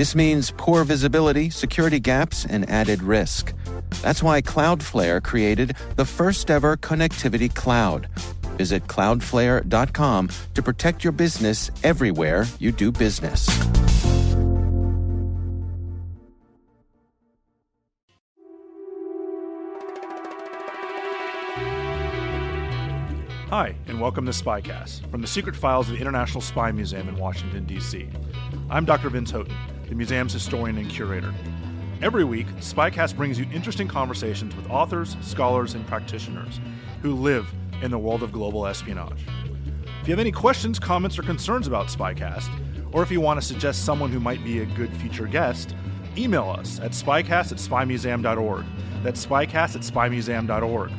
This means poor visibility, security gaps, and added risk. That's why Cloudflare created the first ever connectivity cloud. Visit cloudflare.com to protect your business everywhere you do business. Hi, and welcome to Spycast from the secret files of the International Spy Museum in Washington, D.C. I'm Dr. Vince Houghton, the museum's historian and curator. Every week, Spycast brings you interesting conversations with authors, scholars, and practitioners who live in the world of global espionage. If you have any questions, comments, or concerns about Spycast, or if you want to suggest someone who might be a good future guest, email us at spycast at spymuseum.org. That's spycast at spymuseum.org.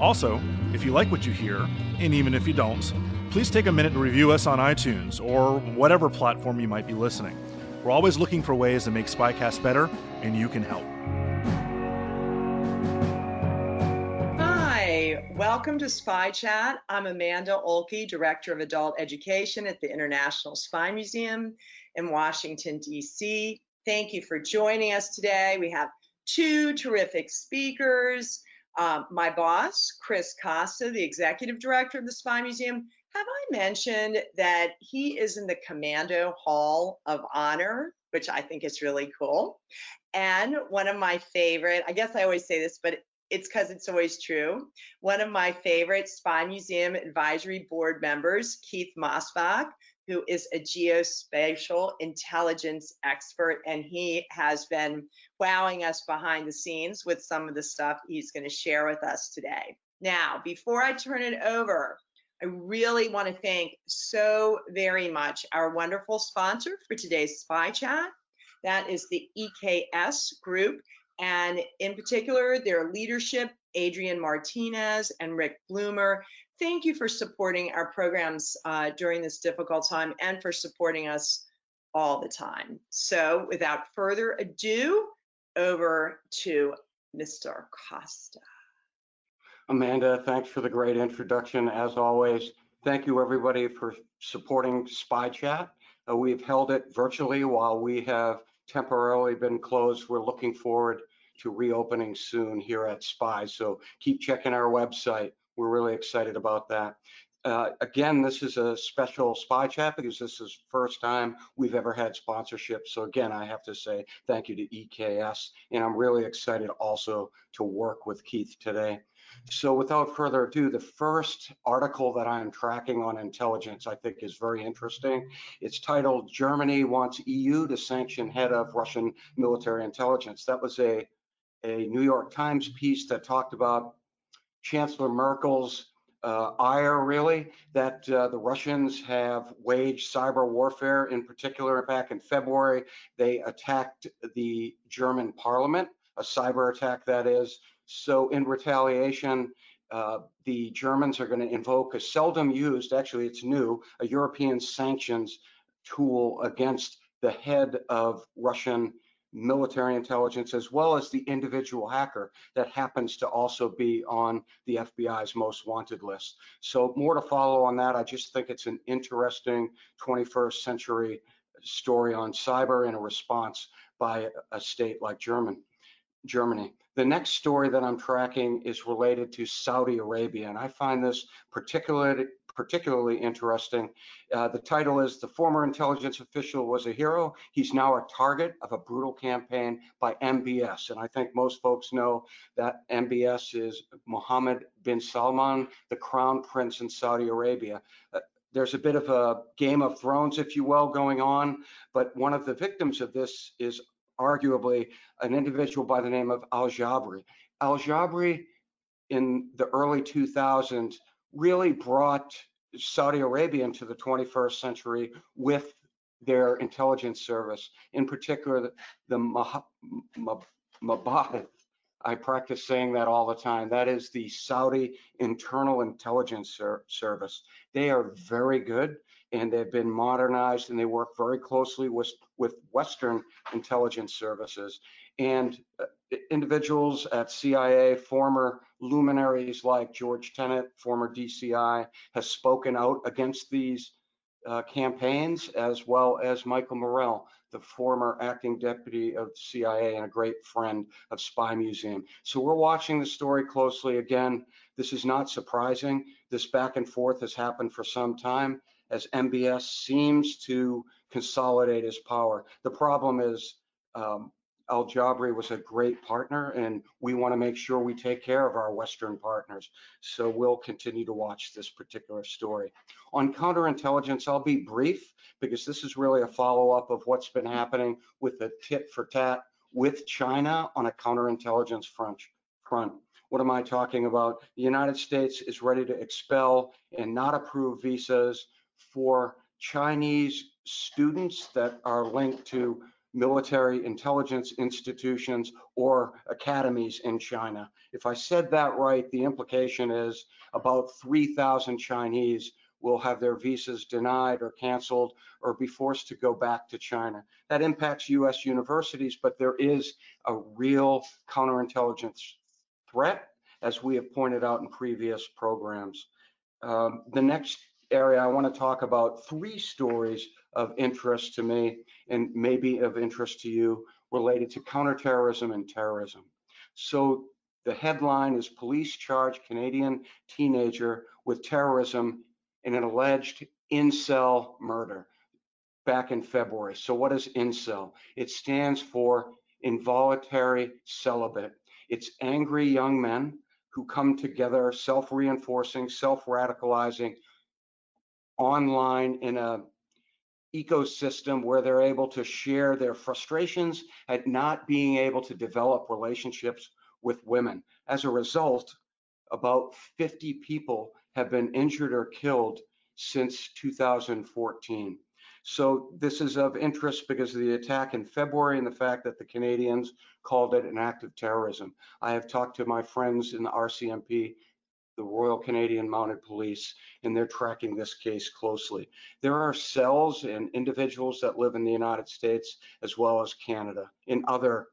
Also, if you like what you hear, and even if you don't, please take a minute to review us on iTunes or whatever platform you might be listening. We're always looking for ways to make Spycast better, and you can help. Hi, welcome to Spy Chat. I'm Amanda Ohlke, Director of Adult Education at the International Spy Museum in Washington, D.C. Thank you for joining us today. We have two terrific speakers. Um, my boss, Chris Costa, the executive director of the Spy Museum, have I mentioned that he is in the Commando Hall of Honor, which I think is really cool? And one of my favorite, I guess I always say this, but it's because it's always true. One of my favorite Spy Museum Advisory Board members, Keith Masback, who is a geospatial intelligence expert, and he has been wowing us behind the scenes with some of the stuff he's going to share with us today. Now, before I turn it over, I really want to thank so very much our wonderful sponsor for today's Spy Chat. That is the EKS Group, and in particular, their leadership, Adrian Martinez and Rick Bloomer. Thank you for supporting our programs uh, during this difficult time and for supporting us all the time. So, without further ado, over to Mr. Costa. Amanda, thanks for the great introduction. As always, thank you everybody for supporting Spy Chat. Uh, we've held it virtually while we have temporarily been closed. We're looking forward to reopening soon here at Spy. So keep checking our website. We're really excited about that. Uh, again, this is a special spy chat because this is first time we've ever had sponsorship. So again, I have to say thank you to EKS, and I'm really excited also to work with Keith today. So without further ado, the first article that I'm tracking on intelligence I think is very interesting. It's titled Germany Wants EU to Sanction Head of Russian Military Intelligence. That was a, a New York Times piece that talked about Chancellor Merkel's uh, ire, really, that uh, the Russians have waged cyber warfare. In particular, back in February, they attacked the German parliament, a cyber attack that is. So, in retaliation, uh, the Germans are going to invoke a seldom used, actually, it's new, a European sanctions tool against the head of Russian military intelligence, as well as the individual hacker that happens to also be on the FBI's most wanted list. So more to follow on that. I just think it's an interesting 21st century story on cyber and a response by a state like German, Germany. The next story that I'm tracking is related to Saudi Arabia, and I find this particularly particularly interesting. Uh, the title is The Former Intelligence Official Was a Hero. He's now a target of a brutal campaign by MBS. And I think most folks know that MBS is Mohammed bin Salman, the crown prince in Saudi Arabia. Uh, there's a bit of a Game of Thrones, if you will, going on, but one of the victims of this is arguably an individual by the name of Al Jabri. Al Jabri in the early 2000s really brought Saudi Arabia into the 21st century with their intelligence service, in particular the, the Mabahith. I practice saying that all the time. That is the Saudi Internal Intelligence Ser Service. They are very good and they've been modernized and they work very closely with, with Western intelligence services. And uh, individuals at CIA, former luminaries like George Tenet, former DCI, has spoken out against these uh, campaigns, as well as Michael Morell, the former acting deputy of CIA and a great friend of Spy Museum. So we're watching the story closely. Again, this is not surprising. This back and forth has happened for some time as MBS seems to consolidate his power. The problem is um, Al Jabri was a great partner, and we want to make sure we take care of our Western partners. So we'll continue to watch this particular story. On counterintelligence, I'll be brief because this is really a follow up of what's been happening with the tit for tat with China on a counterintelligence front. front. What am I talking about? The United States is ready to expel and not approve visas for Chinese students that are linked to military intelligence institutions or academies in China. If I said that right, the implication is about 3,000 Chinese will have their visas denied or canceled or be forced to go back to China. That impacts US universities, but there is a real counterintelligence threat, as we have pointed out in previous programs. Um, the next area, I want to talk about three stories of interest to me and maybe of interest to you related to counterterrorism and terrorism. So the headline is police charge Canadian teenager with terrorism in an alleged incel murder back in February. So what is incel? It stands for involuntary celibate. It's angry young men who come together self-reinforcing, self-radicalizing online in a ecosystem where they're able to share their frustrations at not being able to develop relationships with women. As a result, about 50 people have been injured or killed since 2014. So this is of interest because of the attack in February and the fact that the Canadians called it an act of terrorism. I have talked to my friends in the RCMP the Royal Canadian Mounted Police, and they're tracking this case closely. There are cells and individuals that live in the United States as well as Canada, in other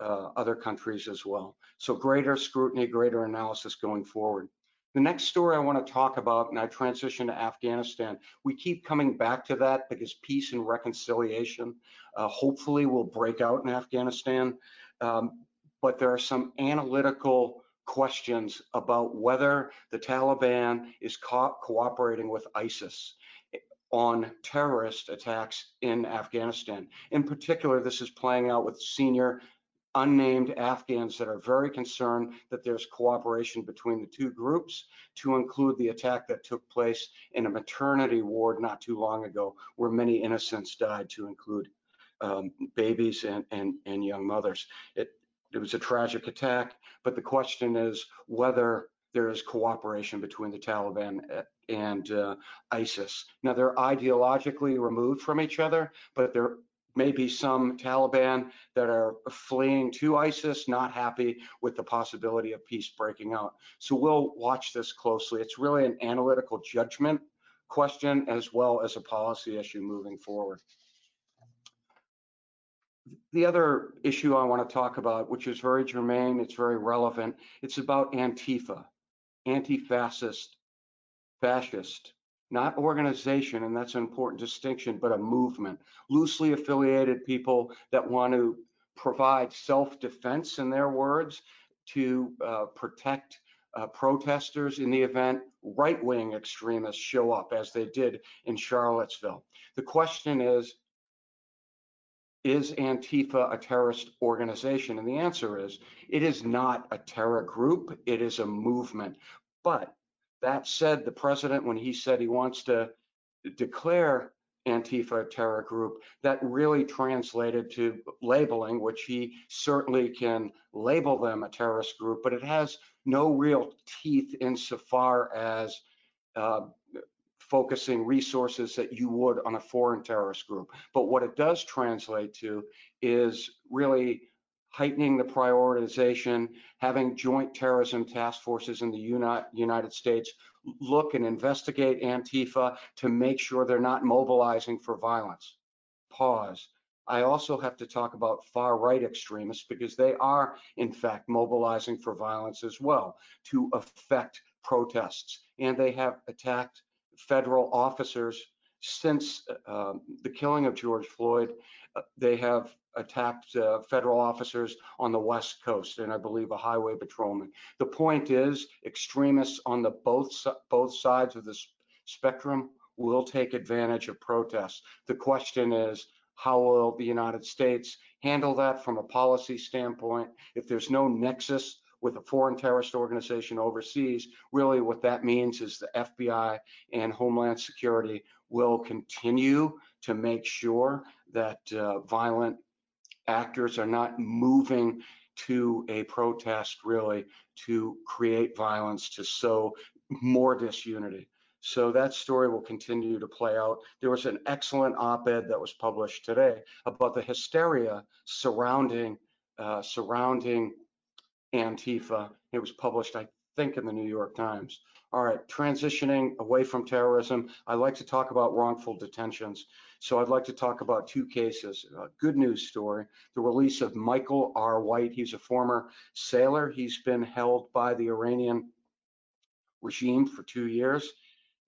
uh, other countries as well. So greater scrutiny, greater analysis going forward. The next story I want to talk about, and I transition to Afghanistan. We keep coming back to that because peace and reconciliation uh, hopefully will break out in Afghanistan. Um, but there are some analytical questions about whether the Taliban is co cooperating with ISIS on terrorist attacks in Afghanistan. In particular, this is playing out with senior unnamed Afghans that are very concerned that there's cooperation between the two groups to include the attack that took place in a maternity ward not too long ago where many innocents died to include um, babies and, and, and young mothers. It, it was a tragic attack, but the question is whether there is cooperation between the Taliban uh, and uh, ISIS. Now, they're ideologically removed from each other, but there may be some Taliban that are fleeing to ISIS, not happy with the possibility of peace breaking out. So we'll watch this closely. It's really an analytical judgment question as well as a policy issue moving forward the other issue I want to talk about, which is very germane, it's very relevant, it's about Antifa, anti-fascist, fascist, not organization, and that's an important distinction, but a movement. Loosely affiliated people that want to provide self-defense, in their words, to uh, protect uh, protesters in the event right-wing extremists show up, as they did in Charlottesville. The question is, is Antifa a terrorist organization? And the answer is it is not a terror group, it is a movement. But that said, the president, when he said he wants to declare Antifa a terror group, that really translated to labeling, which he certainly can label them a terrorist group, but it has no real teeth insofar as uh, focusing resources that you would on a foreign terrorist group. But what it does translate to is really heightening the prioritization, having joint terrorism task forces in the United States look and investigate Antifa to make sure they're not mobilizing for violence. Pause. I also have to talk about far right extremists because they are, in fact, mobilizing for violence as well to affect protests. And they have attacked federal officers since uh, the killing of George Floyd. Uh, they have attacked uh, federal officers on the West Coast and I believe a highway patrolman. The point is extremists on the both, both sides of the spectrum will take advantage of protests. The question is, how will the United States handle that from a policy standpoint? If there's no nexus with a foreign terrorist organization overseas, really what that means is the FBI and Homeland Security will continue to make sure that uh, violent actors are not moving to a protest really to create violence, to sow more disunity. So that story will continue to play out. There was an excellent op-ed that was published today about the hysteria surrounding uh, surrounding Antifa. It was published, I think, in the New York Times. All right, transitioning away from terrorism, I like to talk about wrongful detentions. So I'd like to talk about two cases. A good news story, the release of Michael R. White. He's a former sailor. He's been held by the Iranian regime for two years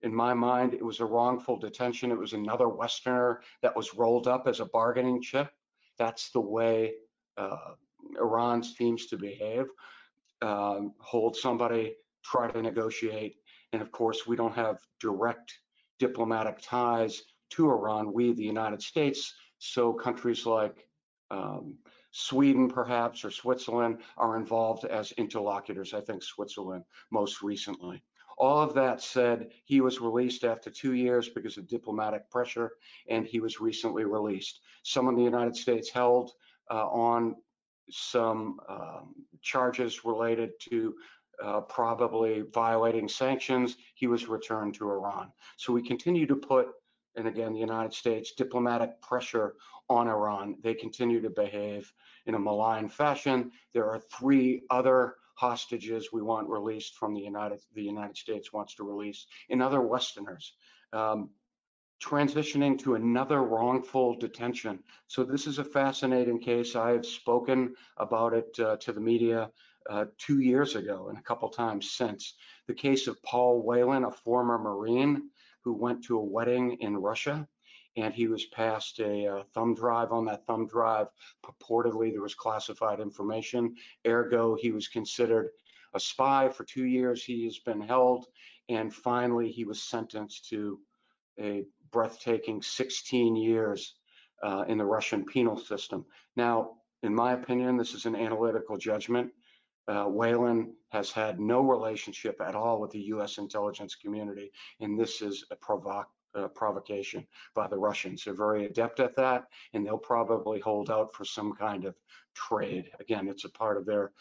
in my mind, it was a wrongful detention. It was another Westerner that was rolled up as a bargaining chip. That's the way uh, Iran seems to behave. Um, hold somebody, try to negotiate. And of course, we don't have direct diplomatic ties to Iran, we, the United States. So countries like um, Sweden, perhaps, or Switzerland are involved as interlocutors. I think Switzerland most recently. All of that said, he was released after two years because of diplomatic pressure, and he was recently released. Some in the United States held uh, on some um, charges related to uh, probably violating sanctions. He was returned to Iran. So we continue to put, and again, the United States, diplomatic pressure on Iran. They continue to behave in a malign fashion. There are three other hostages we want released from the United the United States wants to release in other Westerners. Um, transitioning to another wrongful detention. So this is a fascinating case. I have spoken about it uh, to the media uh, two years ago and a couple times since. The case of Paul Whelan, a former Marine who went to a wedding in Russia and he was passed a uh, thumb drive. On that thumb drive, purportedly there was classified information. Ergo, he was considered a spy for two years. He has been held, and finally he was sentenced to a breathtaking 16 years uh, in the Russian penal system. Now, in my opinion, this is an analytical judgment. Uh, Whelan has had no relationship at all with the U.S. intelligence community, and this is a uh, provocation by the Russians. They're very adept at that, and they'll probably hold out for some kind of trade. Again, it's a part of their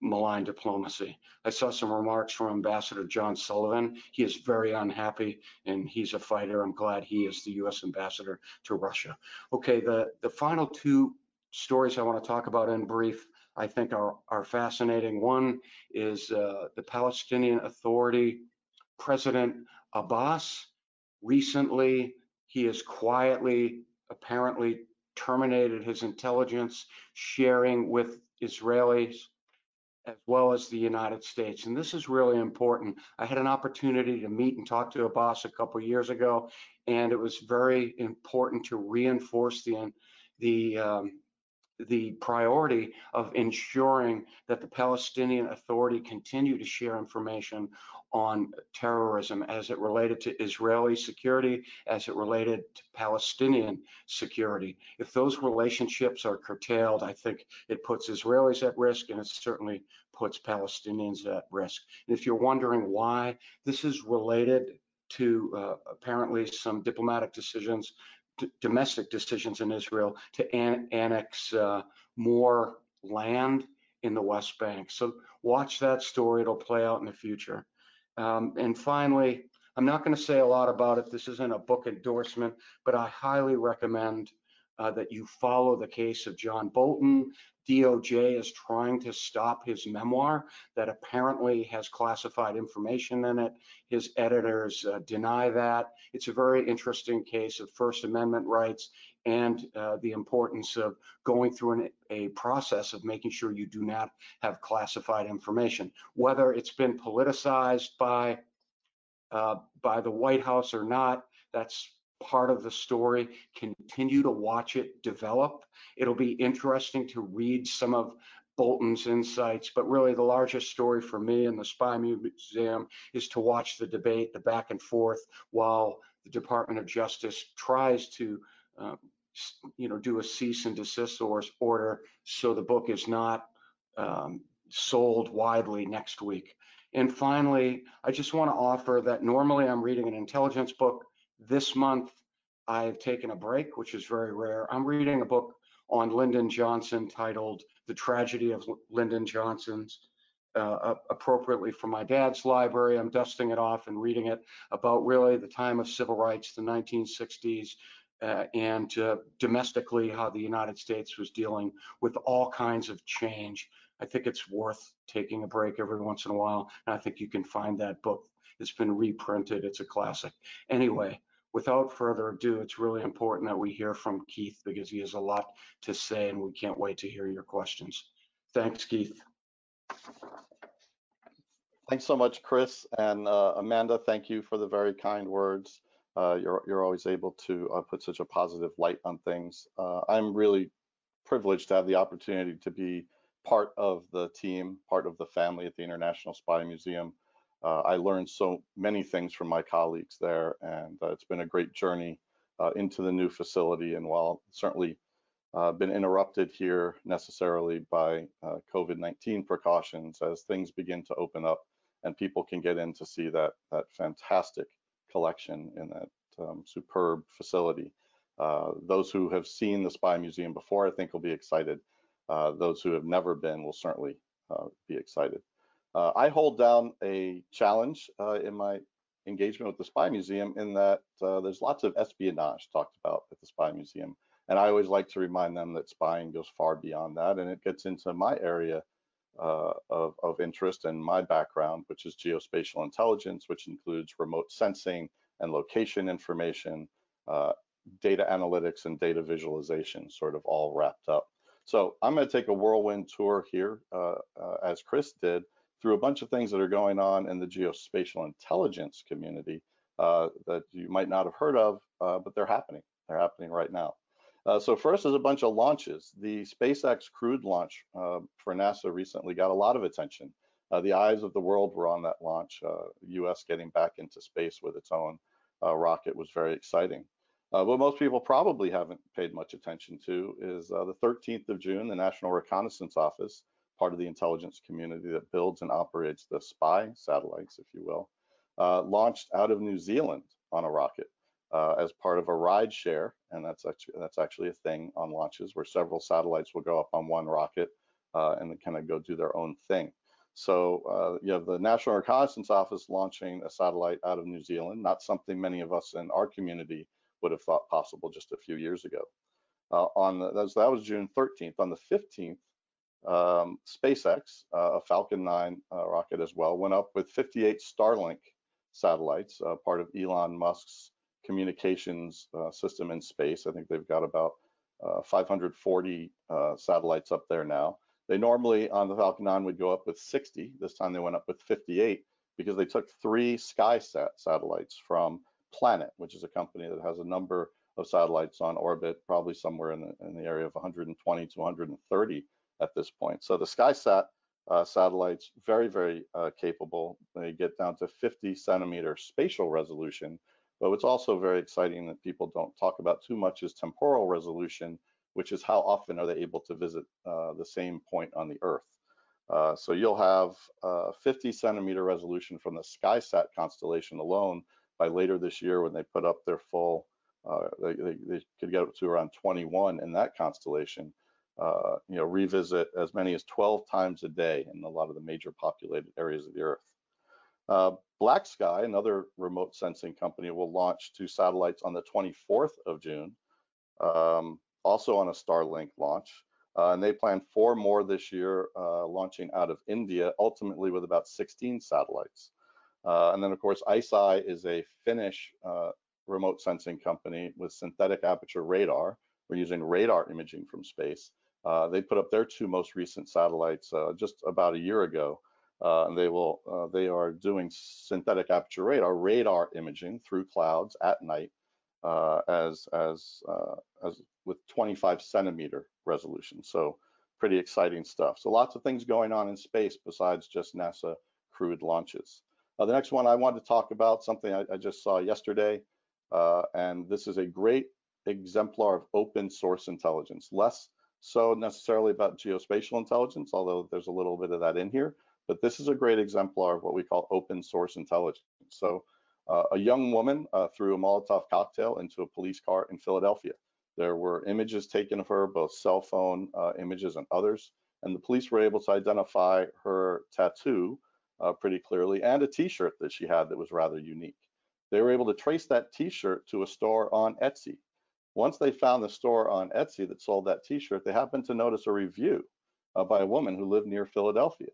malign diplomacy. I saw some remarks from Ambassador John Sullivan. He is very unhappy and he's a fighter. I'm glad he is the US ambassador to Russia. Okay, the, the final two stories I want to talk about in brief, I think are, are fascinating. One is uh, the Palestinian Authority President Abbas Recently, he has quietly, apparently, terminated his intelligence sharing with Israelis as well as the United States. And this is really important. I had an opportunity to meet and talk to Abbas a couple years ago, and it was very important to reinforce the the um, the priority of ensuring that the Palestinian Authority continue to share information on terrorism as it related to Israeli security, as it related to Palestinian security. If those relationships are curtailed, I think it puts Israelis at risk and it certainly puts Palestinians at risk. And if you're wondering why, this is related to uh, apparently some diplomatic decisions domestic decisions in Israel to an annex uh, more land in the West Bank. So watch that story. It'll play out in the future. Um, and finally, I'm not going to say a lot about it. This isn't a book endorsement, but I highly recommend uh, that you follow the case of John Bolton. DOJ is trying to stop his memoir that apparently has classified information in it. His editors uh, deny that. It's a very interesting case of First Amendment rights and uh, the importance of going through an, a process of making sure you do not have classified information. Whether it's been politicized by uh, by the White House or not, that's part of the story. Continue to watch it develop. It'll be interesting to read some of Bolton's insights, but really the largest story for me in the Spy Museum is to watch the debate, the back and forth, while the Department of Justice tries to, uh, you know, do a cease and desist or order so the book is not um, sold widely next week. And finally, I just want to offer that normally I'm reading an intelligence book this month, I've taken a break, which is very rare. I'm reading a book on Lyndon Johnson titled The Tragedy of Lyndon Johnson's, uh, appropriately from my dad's library. I'm dusting it off and reading it about really the time of civil rights, the 1960s, uh, and uh, domestically how the United States was dealing with all kinds of change. I think it's worth taking a break every once in a while, and I think you can find that book. It's been reprinted. It's a classic. Anyway, without further ado, it's really important that we hear from Keith because he has a lot to say and we can't wait to hear your questions. Thanks, Keith. Thanks so much, Chris. And uh, Amanda, thank you for the very kind words. Uh, you're, you're always able to uh, put such a positive light on things. Uh, I'm really privileged to have the opportunity to be part of the team, part of the family at the International Spy Museum. Uh, I learned so many things from my colleagues there, and uh, it's been a great journey uh, into the new facility. And while certainly uh, been interrupted here necessarily by uh, COVID-19 precautions, as things begin to open up and people can get in to see that that fantastic collection in that um, superb facility. Uh, those who have seen the Spy Museum before, I think, will be excited. those who have never been will certainly be excited. Uh, I hold down a challenge uh, in my engagement with the Spy Museum in that uh, there's lots of espionage talked about at the Spy Museum. And I always like to remind them that spying goes far beyond that. And it gets into my area uh, of, of interest and my background, which is geospatial intelligence, which includes remote sensing and location information, uh, data analytics and data visualization, sort of all wrapped up. So I'm going to take a whirlwind tour here, uh, as Chris did, through a bunch of things that are going on in the geospatial intelligence community uh, that you might not have heard of, uh, but they're happening. They're happening right now. Uh, so first is a bunch of launches. The SpaceX crewed launch uh, for NASA recently got a lot of attention. Uh, the eyes of the world were on that launch. U.S. Uh, getting back into space with its own rocket was very exciting. Uh, what most people probably haven't paid much attention to is uh, the 13th of June, the National Reconnaissance Office part of the intelligence community that builds and operates the spy satellites, if you will, uh, launched out of New Zealand on a rocket uh, as part of a ride share, and that's actually that's actually a thing on launches where several satellites will go up on one rocket uh, and kind of go do their own thing. So uh, you have the National Reconnaissance Office launching a satellite out of New Zealand, not something many of us in our community would have thought possible just a few years ago. Uh, on the, that was, that was June 13th. On the 15th, um, SpaceX, uh, a Falcon 9 uh, rocket as well, went up with 58 Starlink satellites, uh, part of Elon Musk's communications uh, system in space. I think they've got about uh, 540 uh, satellites up there now. They normally on the Falcon 9 would go up with 60. This time they went up with 58 because they took three SkySat satellites from Planet, which is a company that has a number of satellites on orbit, probably somewhere in the, in the area of 120 to 130 at this point. So the SkySat uh, satellites, very, very uh, capable. They get down to 50 centimeter spatial resolution. But what's also very exciting that people don't talk about too much is temporal resolution, which is how often are they able to visit uh, the same point on the Earth. Uh, so you'll have uh, 50 centimeter resolution from the SkySat constellation alone by later this year when they put up their full, uh, they, they, they could get up to around 21 in that constellation uh, you know, revisit as many as 12 times a day in a lot of the major populated areas of the Earth. Uh, BlackSky, another remote sensing company, will launch two satellites on the 24th of June. Um, also on a Starlink launch. Uh, and they plan four more this year, uh, launching out of India, ultimately with about 16 satellites. Uh, and then, of course, ICEYE is a Finnish uh, remote sensing company with synthetic aperture radar. We're using radar imaging from space. Uh, they put up their two most recent satellites uh, just about a year ago. and they will, they are doing synthetic aperture radar, radar imaging through clouds at night as, as, as with 25 centimeter resolution. So pretty exciting stuff. So lots of things going on in space besides just NASA crewed launches. Uh, the next one I want to talk about, something I, I just saw yesterday, uh, and this is a great exemplar of open source intelligence. Less so necessarily about geospatial intelligence, although there's a little bit of that in here, but this is a great exemplar of what we call open source intelligence. So uh, a young woman uh, threw a Molotov cocktail into a police car in Philadelphia. There were images taken of her, both cell phone uh, images and others, and the police were able to identify her tattoo uh, pretty clearly and a t-shirt that she had that was rather unique. They were able to trace that t-shirt to a store on Etsy. Once they found the store on Etsy that sold that t-shirt, they happened to notice a review uh, by a woman who lived near Philadelphia.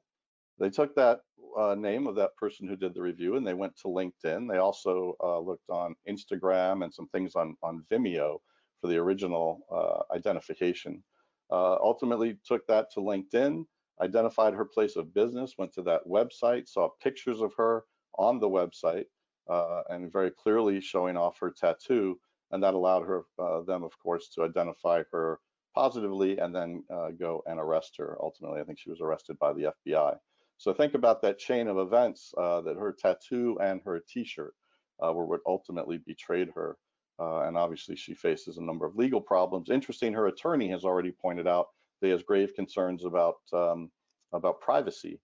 They took that uh, name of that person who did the review and they went to LinkedIn. They also uh, looked on Instagram and some things on, on Vimeo for the original uh, identification. Uh, ultimately took that to LinkedIn, identified her place of business, went to that website, saw pictures of her on the website, uh, and very clearly showing off her tattoo, and that allowed her, uh, them, of course, to identify her positively and then uh, go and arrest her. Ultimately, I think she was arrested by the FBI. So think about that chain of events uh, that her tattoo and her T-shirt were what ultimately betrayed her. Uh, and obviously she faces a number of legal problems. Interesting, her attorney has already pointed out that he has grave concerns about um, about privacy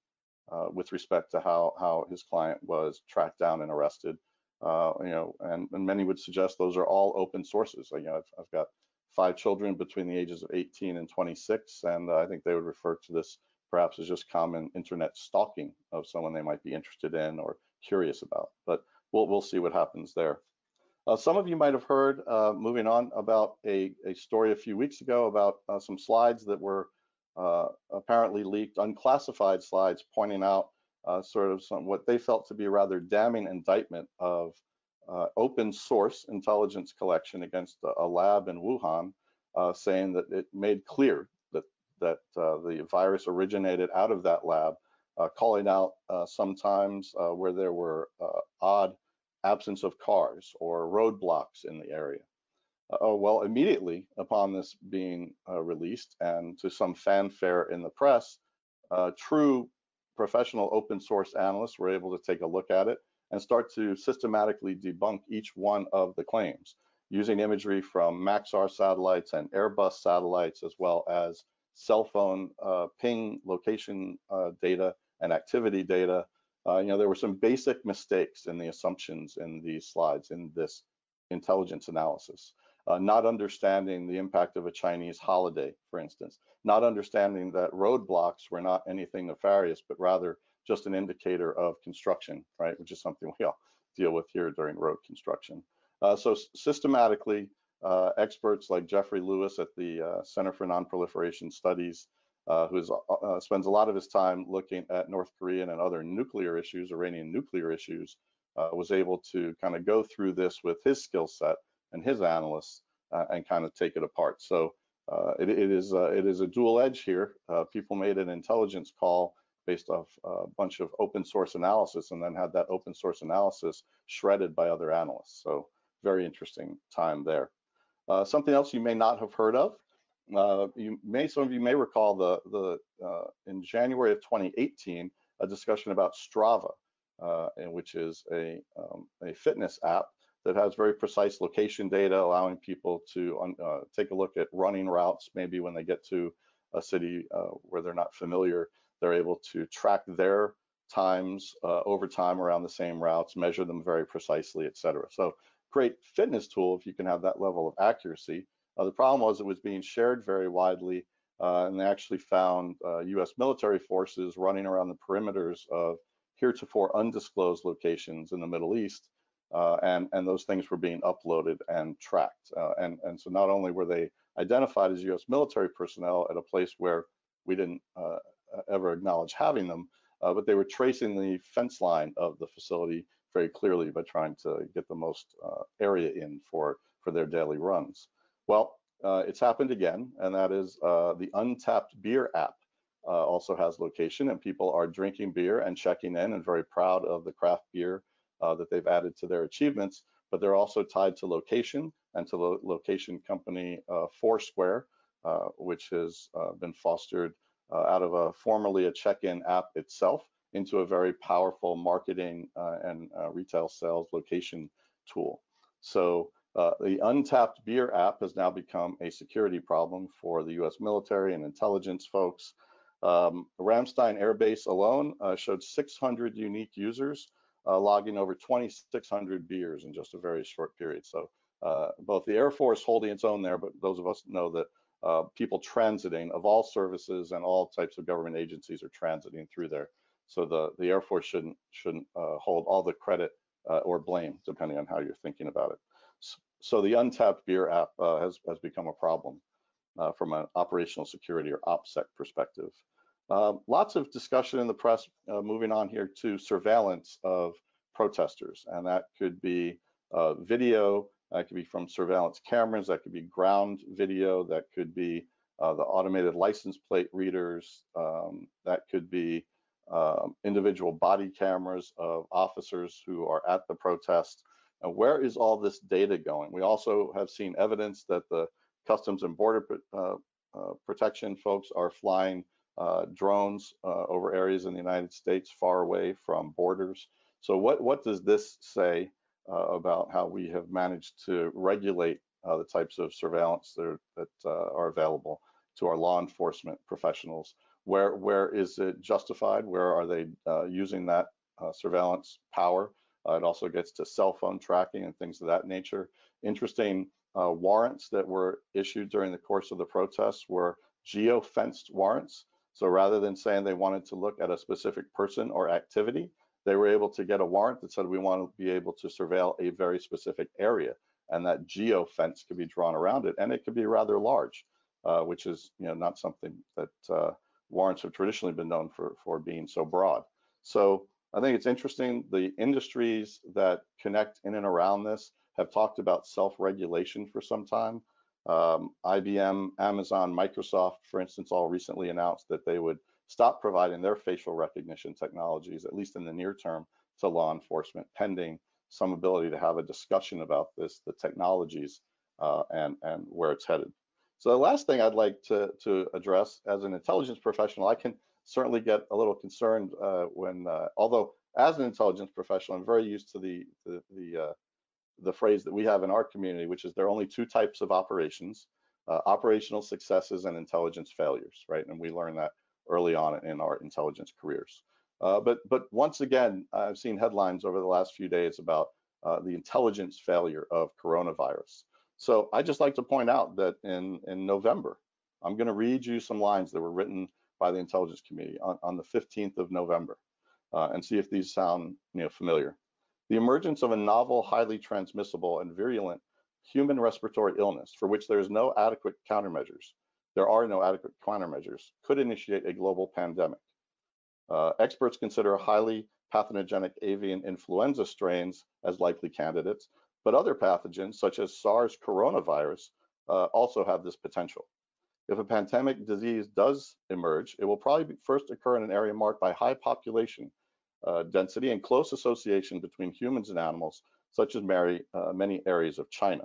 uh, with respect to how how his client was tracked down and arrested. Uh, you know, and, and, many would suggest those are all open sources. You know, I've, I've got five children between the ages of 18 and 26, and uh, I think they would refer to this perhaps as just common internet stalking of someone they might be interested in or curious about. But we'll we'll see what happens there. Uh, some of you might have heard, uh, moving on, about a, a story a few weeks ago about uh, some slides that were uh, apparently leaked, unclassified slides pointing out sort of some what they felt to be a rather damning indictment of uh, open source intelligence collection against a, lab in Wuhan, saying that it made clear that that the virus originated out of that lab, calling out sometimes where there were odd absence of cars or roadblocks in the area. Uh, oh, well, immediately upon this being uh, released and to some fanfare in the press, uh, true professional open source analysts were able to take a look at it and start to systematically debunk each one of the claims using imagery from Maxar satellites and Airbus satellites, as well as cell phone uh, ping location uh, data and activity data uh, you know, there were some basic mistakes in the assumptions in these slides in this intelligence analysis. Uh, not understanding the impact of a Chinese holiday, for instance, not understanding that roadblocks were not anything nefarious, but rather just an indicator of construction, right, which is something we all deal with here during road construction. Uh, so systematically, uh, experts like Jeffrey Lewis at the uh, Center for Nonproliferation Studies uh, who uh, spends a lot of his time looking at North Korean and other nuclear issues, Iranian nuclear issues, was able to kind of go through this with his skill set and his analysts uh, and kind of take it apart. So uh, it, it is it is a dual edge here. people made an intelligence call based off a bunch of open source analysis and then had that open source analysis shredded by other analysts. So very interesting time there. something else you may not have heard of uh, you may some of you may recall the the uh, in January of 2018 a discussion about Strava, uh, which is a um, a fitness app that has very precise location data, allowing people to uh, take a look at running routes. Maybe when they get to a city uh, where they're not familiar, they're able to track their times uh, over time around the same routes, measure them very precisely, et cetera. So great fitness tool if you can have that level of accuracy. Uh, the problem was it was being shared very widely, uh, and they actually found U.S. Uh, military forces running around the perimeters of heretofore undisclosed locations in the Middle East, uh, and and those things were being uploaded and tracked. Uh, and and so not only were they identified as U.S. military personnel at a place where we didn't uh, ever acknowledge having them, uh, but they were tracing the fence line of the facility very clearly by trying to get the most uh, area in for, for their daily runs. Well, uh, it's happened again, and that is the Untappd Beer app also has location, and people are drinking beer and checking in and very proud of the craft beer uh, that they've added to their achievements. But they're also tied to location and to the location company uh, Foursquare, which has been fostered out of a formerly a check-in app itself into a very powerful marketing uh, and uh, retail sales location tool. So uh, the Untappd Beer app has now become a security problem for the US military and intelligence folks. Um, Ramstein Air Base alone uh, showed 600 unique users uh, logging over 2,600 beers in just a very short period. So uh, both the Air Force holding its own there, but those of us know that uh, people transiting of all services and all types of government agencies are transiting through there. So the, the Air Force shouldn't shouldn't uh, hold all the credit uh, or blame, depending on how you're thinking about it. So, so the Untappd Beer app uh, has, has become a problem from an operational security or OPSEC perspective. Um, lots of discussion in the press uh, moving on here to surveillance of protesters, and that could be uh, video, that could be from surveillance cameras, that could be ground video, that could be the automated license plate readers, um, that could be um, individual body cameras of officers who are at the protest. And where is all this data going? We also have seen evidence that the Customs and Border uh, uh, Protection folks are flying uh, drones uh, over areas in the United States far away from borders. So what, what does this say uh, about how we have managed to regulate uh, the types of surveillance that are, that, are available to our law enforcement professionals? Where where is it justified? Where are they uh, using that uh, surveillance power? Uh, it also gets to cell phone tracking and things of that nature. Interesting uh, warrants that were issued during the course of the protests were geo-fenced warrants. So rather than saying they wanted to look at a specific person or activity, they were able to get a warrant that said we want to be able to surveil a very specific area, and that geo fence could be drawn around it, and it could be rather large, uh, which is you know not something that uh, warrants have traditionally been known for, for being so broad. So I think it's interesting. The industries that connect in and around this have talked about self-regulation for some time. Um, IBM, Amazon, Microsoft, for instance, all recently announced that they would stop providing their facial recognition technologies, at least in the near term, to law enforcement, pending some ability to have a discussion about this, the technologies, uh, and, and where it's headed. So the last thing I'd like to, to address as an intelligence professional, I can certainly get a little concerned uh, when, uh, although as an intelligence professional, I'm very used to the, the, the, uh, the, phrase that we have in our community, which is there are only two types of operations, uh, operational successes and intelligence failures, right? And we learned that early on in our intelligence careers. Uh, but, but once again, I've seen headlines over the last few days about uh, the intelligence failure of coronavirus. So I just like to point out that in, in November, I'm going to read you some lines that were written by the intelligence committee on, on the 15th of November uh, and see if these sound you know, familiar. The emergence of a novel, highly transmissible and virulent human respiratory illness for which there is no adequate countermeasures, there are no adequate countermeasures, could initiate a global pandemic. Uh, experts consider highly pathogenic avian influenza strains as likely candidates, but other pathogens, such as SARS coronavirus, uh, also have this potential. If a pandemic disease does emerge, it will probably first occur in an area marked by high population uh, density and close association between humans and animals, such as many, uh, many areas of China.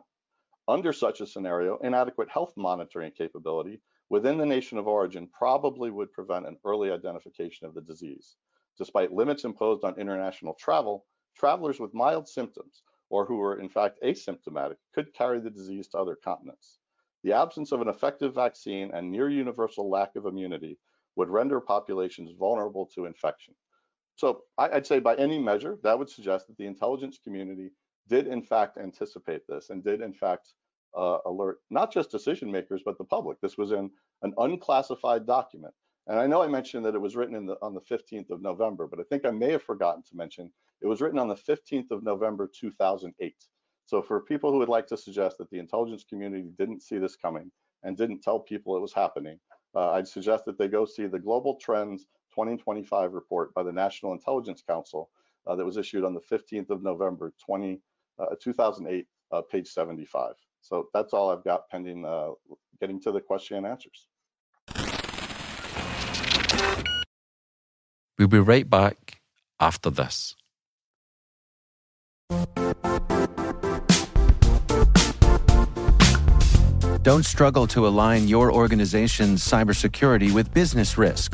Under such a scenario, inadequate health monitoring capability within the nation of origin probably would prevent an early identification of the disease. Despite limits imposed on international travel, travelers with mild symptoms or who were in fact asymptomatic could carry the disease to other continents. The absence of an effective vaccine and near universal lack of immunity would render populations vulnerable to infection. So I'd say by any measure, that would suggest that the intelligence community did in fact anticipate this and did in fact uh, alert not just decision makers, but the public. This was in an unclassified document. And I know I mentioned that it was written the, on the 15th of November, but I think I may have forgotten to mention it was written on the 15th of November 2008. So for people who would like to suggest that the intelligence community didn't see this coming, and didn't tell people it was happening, uh, I'd suggest that they go see the Global Trends 2025 report by the National Intelligence Council uh, that was issued on the 15th of November 20, uh, 2008, uh, page 75. So that's all I've got pending uh, getting to the question and answers. We'll be right back after this. Don't struggle to align your organization's cybersecurity with business risk.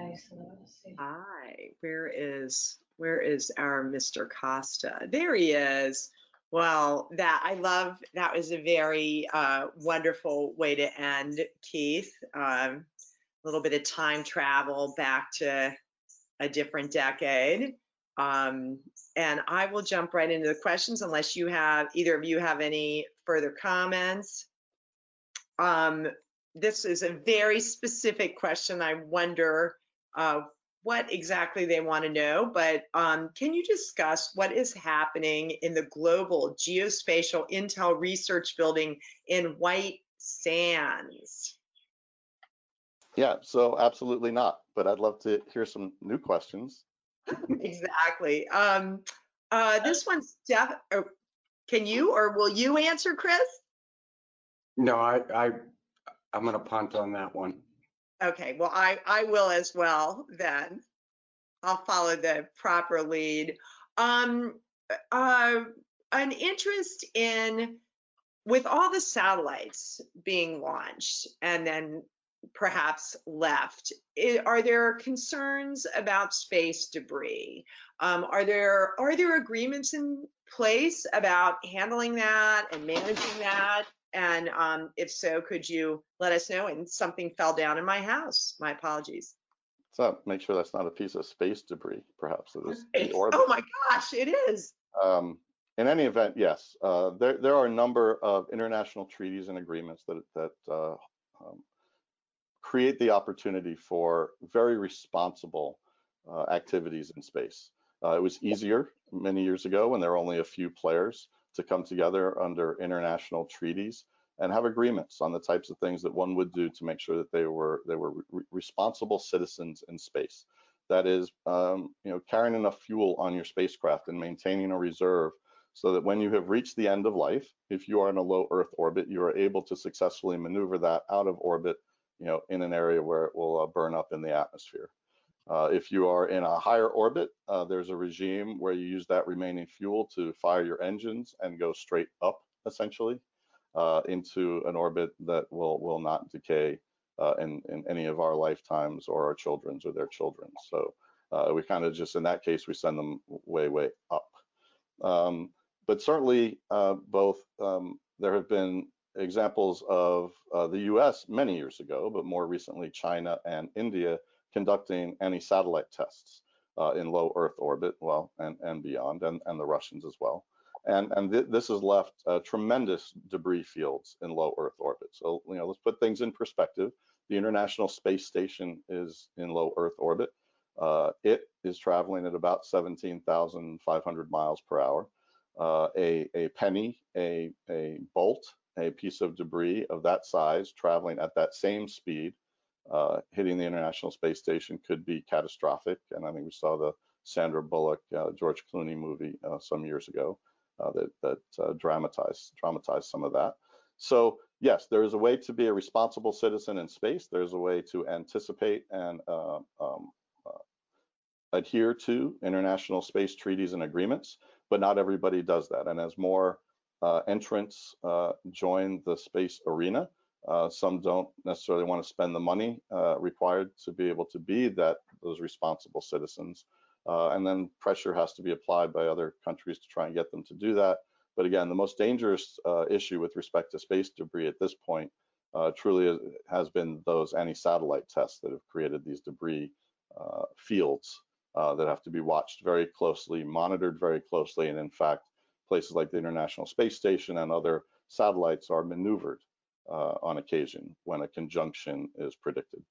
delay, so let's see. Hi, where is where is our Mr. Costa? There he is. Well, that I love. That was a very uh, wonderful way to end, Keith. Um, a little bit of time travel back to a different decade. Um, and I will jump right into the questions unless you have either of you have any further comments. Um, this is a very specific question. I wonder uh, what exactly they want to know, but um, can you discuss what is happening in the global geospatial intel research building in White Sands? Yeah, so absolutely not. But I'd love to hear some new questions. exactly. Um, uh, this one's def. Oh, can you or will you answer, Chris? No, I, I, I'm gonna punt on that one. Okay, well, I, I will as well then. I'll follow the proper lead. Um, uh, an interest in, with all the satellites being launched and then perhaps left, i- are there concerns about space debris? Um, are there are there agreements in place about handling that and managing that? And um, if so, could you let us know? And something fell down in my house. My apologies. So make sure that's not a piece of space debris, perhaps. It is the orbit. oh my gosh, it is. Um, in any event, yes, uh, there there are a number of international treaties and agreements that that uh, um, create the opportunity for very responsible uh, activities in space. Uh, it was easier many years ago when there were only a few players to come together under international treaties and have agreements on the types of things that one would do to make sure that they were they were re- responsible citizens in space. That is, um, you know, carrying enough fuel on your spacecraft and maintaining a reserve so that when you have reached the end of life, if you are in a low Earth orbit, you are able to successfully maneuver that out of orbit, you know, in an area where it will uh, burn up in the atmosphere. Uh, if you are in a higher orbit, uh, there's a regime where you use that remaining fuel to fire your engines and go straight up, essentially, uh, into an orbit that will will not decay uh, in in any of our lifetimes or our children's or their children's. So uh, we kind of just in that case we send them way way up. Um, but certainly uh, both um, there have been examples of the U.S. many years ago, but more recently China and India conducting anti-satellite tests uh, in low Earth orbit, well, and, and beyond, and, and the Russians as well. And, and th this has left uh, tremendous debris fields in low Earth orbit. So, you know, let's put things in perspective. The International Space Station is in low Earth orbit. Uh, it is traveling at about 17,500 miles per hour. Uh, a, a penny, a, a bolt, a piece of debris of that size traveling at that same speed uh, hitting the International Space Station could be catastrophic. And I think we saw the Sandra Bullock, uh, George Clooney movie uh, some years ago. uh, that that uh, dramatize dramatize some of that. So yes, there is a way to be a responsible citizen in space. There's a way to anticipate and uh, um, uh, adhere to international space treaties and agreements, but not everybody does that. And as more uh, entrants uh, join the space arena, uh, some don't necessarily want to spend the money uh, required to be able to be that those responsible citizens. and then pressure has to be applied by other countries to try and get them to do that. But again, the most dangerous uh, issue with respect to space debris at this point uh, truly has been those anti-satellite tests that have created these debris uh, fields uh, that have to be watched very closely, monitored very closely, and in fact, places like the International Space Station and other satellites are maneuvered uh, on occasion when a conjunction is predicted.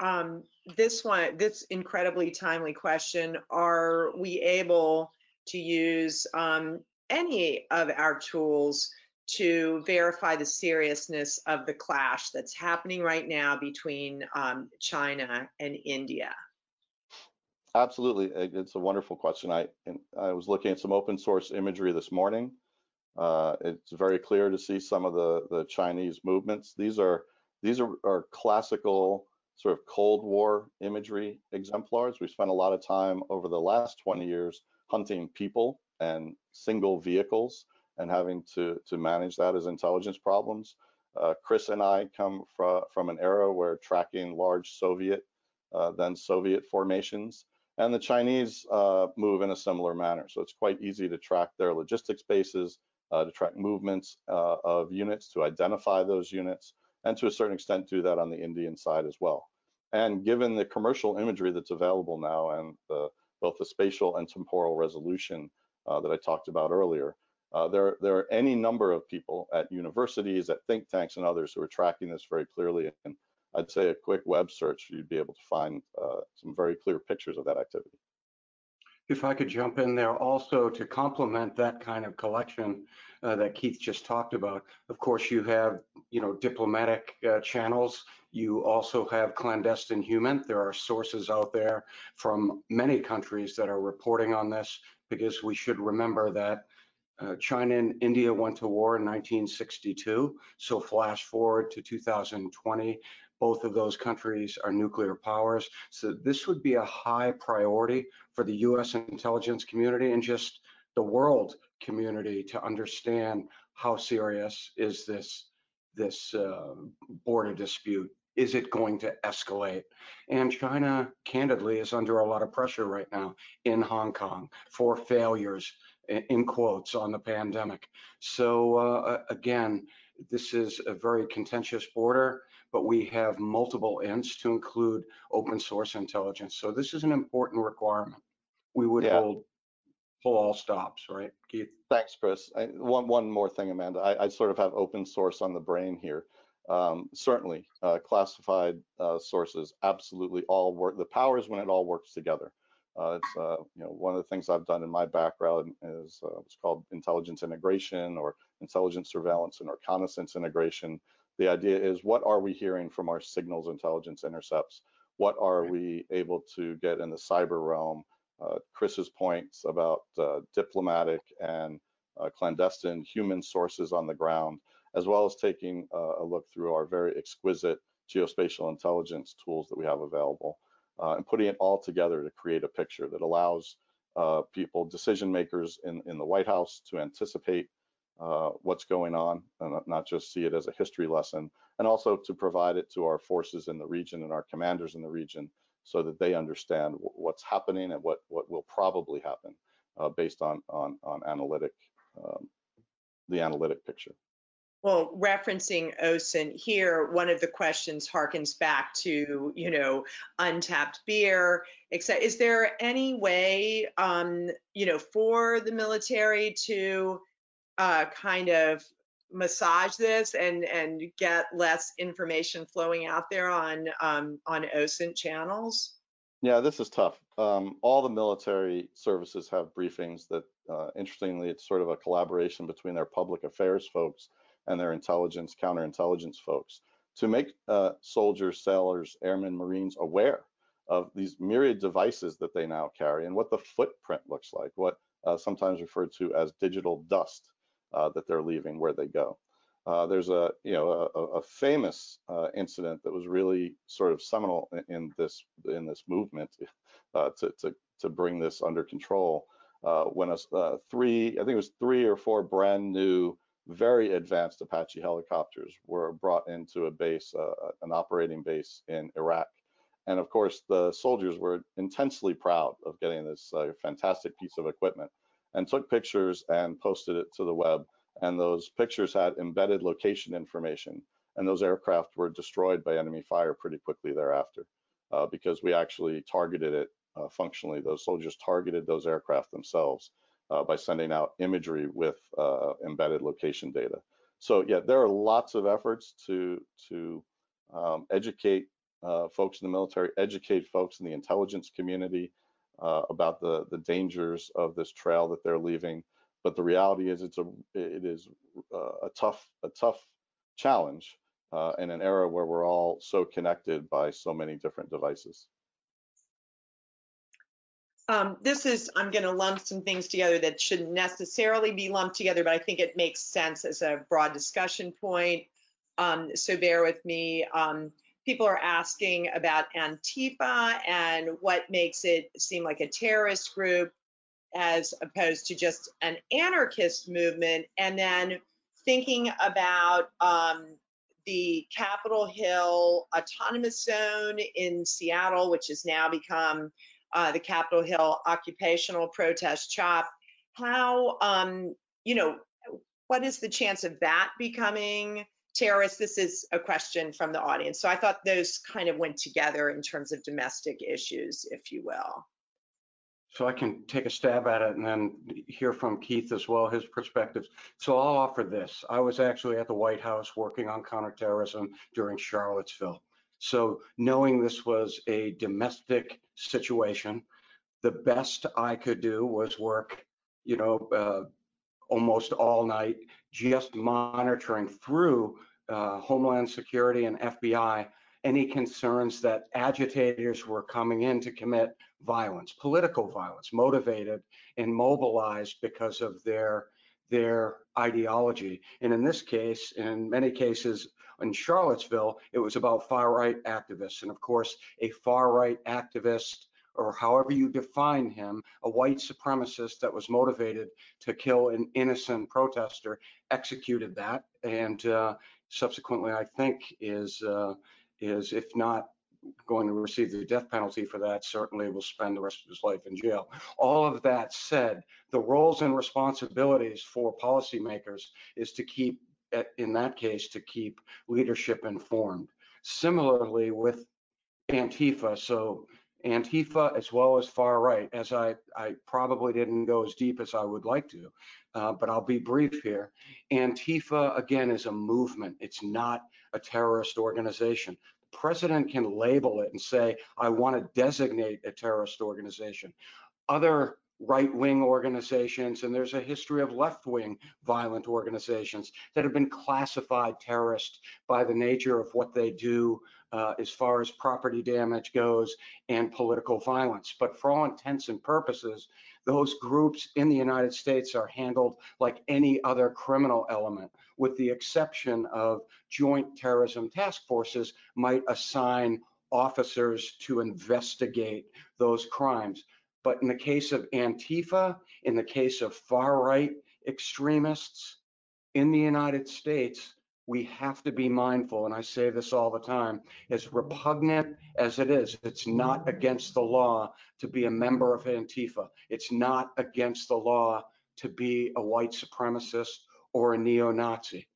Um, this one, this incredibly timely question, are we able to use um, any of our tools to verify the seriousness of the clash that's happening right now between um, China and India? Absolutely, it's a wonderful question. I I was looking at some open source imagery this morning. Uh, it's very clear to see some of the the Chinese movements. These are these are, are classical sort of Cold War imagery exemplars. We spent a lot of time over the last 20 years hunting people and single vehicles and having to, to manage that as intelligence problems. Uh, Chris and I come from, from an era where tracking large Soviet, uh, then Soviet formations, and the Chinese uh, move in a similar manner. So it's quite easy to track their logistics bases, to track movements uh, of units, to identify those units, and to a certain extent do that on the Indian side as well. And given the commercial imagery that's available now and the both the spatial and temporal resolution uh, that I talked about earlier. Uh, there, there are any number of people at universities, at think tanks, and others who are tracking this very clearly. And I'd say a quick web search, you'd be able to find uh, some very clear pictures of that activity. If I could jump in there also to complement that kind of collection uh, that Keith just talked about. Of course, you have, you know, diplomatic uh, channels. You also have clandestine human. There are sources out there from many countries that are reporting on this because we should remember that uh, China and India went to war in 1962. So flash forward to 2020, both of those countries are nuclear powers. So this would be a high priority for the U.S. intelligence community and just the world community to understand how serious is this this uh, border dispute. Is it going to escalate? And China, candidly, is under a lot of pressure right now in Hong Kong for failures, in quotes, on the pandemic. So uh, again, this is a very contentious border but we have multiple INTs to include open source intelligence. So this is an important requirement. We would yeah. hold pull all stops, right, Keith? Thanks, Chris. I, one one more thing, Amanda. I, I, sort of have open source on the brain here. Um, certainly, uh, classified uh, sources absolutely all work. The power is when it all works together. Uh, it's uh, you know one of the things I've done in my background is uh, what's called intelligence integration or intelligence surveillance and reconnaissance integration. The idea is what are we hearing from our signals intelligence intercepts? What are we able to get in the cyber realm? Uh, Chris's points about uh, diplomatic and uh, clandestine human sources on the ground, as well as taking uh, a look through our very exquisite geospatial intelligence tools that we have available uh, and putting it all together to create a picture that allows uh, people, decision makers in, in the White House to anticipate uh, what's going on and not just see it as a history lesson, and also to provide it to our forces in the region and our commanders in the region so that they understand what's happening and what, what will probably happen uh, based on, on, on analytic, um, the analytic picture. Well, referencing OSINT here, one of the questions harkens back to, you know, Untappd beer, except is there any way, um, you know, for the military to uh, kind of massage this and and get less information flowing out there on um, on OSINT channels? Yeah, this is tough. Um, all the military services have briefings that, uh, interestingly, it's sort of a collaboration between their public affairs folks and their intelligence, counterintelligence folks to make uh, soldiers, sailors, airmen, Marines aware of these myriad devices that they now carry and what the footprint looks like, what uh, sometimes referred to as digital dust that they're leaving where they go. Uh, there's a you know a, a famous uh, incident that was really sort of seminal in, in this in this movement uh, to, to to bring this under control. Uh, when a three I think it was three or four brand new very advanced Apache helicopters were brought into a base, an operating base in Iraq. And of course, the soldiers were intensely proud of getting this fantastic piece of equipment and took pictures and posted it to the web. And those pictures had embedded location information. And those aircraft were destroyed by enemy fire pretty quickly thereafter uh, because we actually targeted it uh, functionally. Those soldiers targeted those aircraft themselves uh, by sending out imagery with uh, embedded location data. So yeah, there are lots of efforts to, to um, educate uh, folks in the military, educate folks in the intelligence community, uh, about the the dangers of this trail that they're leaving. But the reality is, it's a it is uh, a tough a tough challenge uh, in an era where we're all so connected by so many different devices. Um, this is, I'm going to lump some things together that shouldn't necessarily be lumped together, but I think it makes sense as a broad discussion point. Um, so bear with me. Um, people are asking about Antifa and what makes it seem like a terrorist group as opposed to just an anarchist movement. And then thinking about um, the Capitol Hill Autonomous Zone in Seattle, which has now become uh, the Capitol Hill Occupational Protest CHOP. How, um, you know, what is the chance of that becoming terrorists, this is a question from the audience. So I thought those kind of went together in terms of domestic issues, if you will. So I can take a stab at it and then hear from Keith as well, his perspectives. So I'll offer this. I was actually at the White House working on counterterrorism during Charlottesville. So knowing this was a domestic situation, the best I could do was work, you know, uh, almost all night, just monitoring through uh, Homeland Security and FBI any concerns that agitators were coming in to commit violence, political violence, motivated and mobilized because of their their ideology. And in this case, in many cases in Charlottesville, it was about far right activists. And of course, a far right activist or however you define him, a white supremacist that was motivated to kill an innocent protester, executed that, and uh, subsequently, I think, is uh, is if not going to receive the death penalty for that, certainly will spend the rest of his life in jail. All of that said, the roles and responsibilities for policymakers is to keep, in that case, to keep leadership informed. Similarly with Antifa, so Antifa as well as far right, as I, I probably didn't go as deep as I would like to, uh, but I'll be brief here. Antifa, again, is a movement. It's not a terrorist organization. The president can label it and say, I want to designate a terrorist organization. Other right-wing organizations, and there's a history of left-wing violent organizations that have been classified terrorist by the nature of what they do uh, as far as property damage goes and political violence. But for all intents and purposes, those groups in the United States are handled like any other criminal element, with the exception of joint terrorism task forces might assign officers to investigate those crimes. But in the case of Antifa, in the case of far right extremists in the United States, we have to be mindful, and I say this all the time, as repugnant as it is, it's not against the law to be a member of Antifa. It's not against the law to be a white supremacist or a neo-Nazi.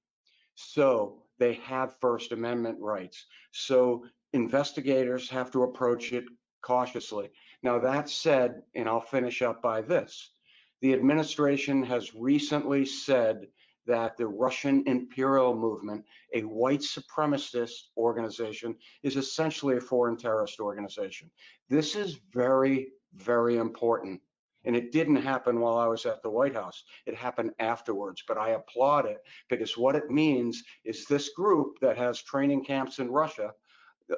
So they have First Amendment rights. So investigators have to approach it cautiously. Now that said, and I'll finish up by this, the administration has recently said that the Russian imperial movement, a white supremacist organization, is essentially a foreign terrorist organization. This is very, very important. And it didn't happen while I was at the White House. It happened afterwards, but I applaud it because what it means is this group that has training camps in Russia,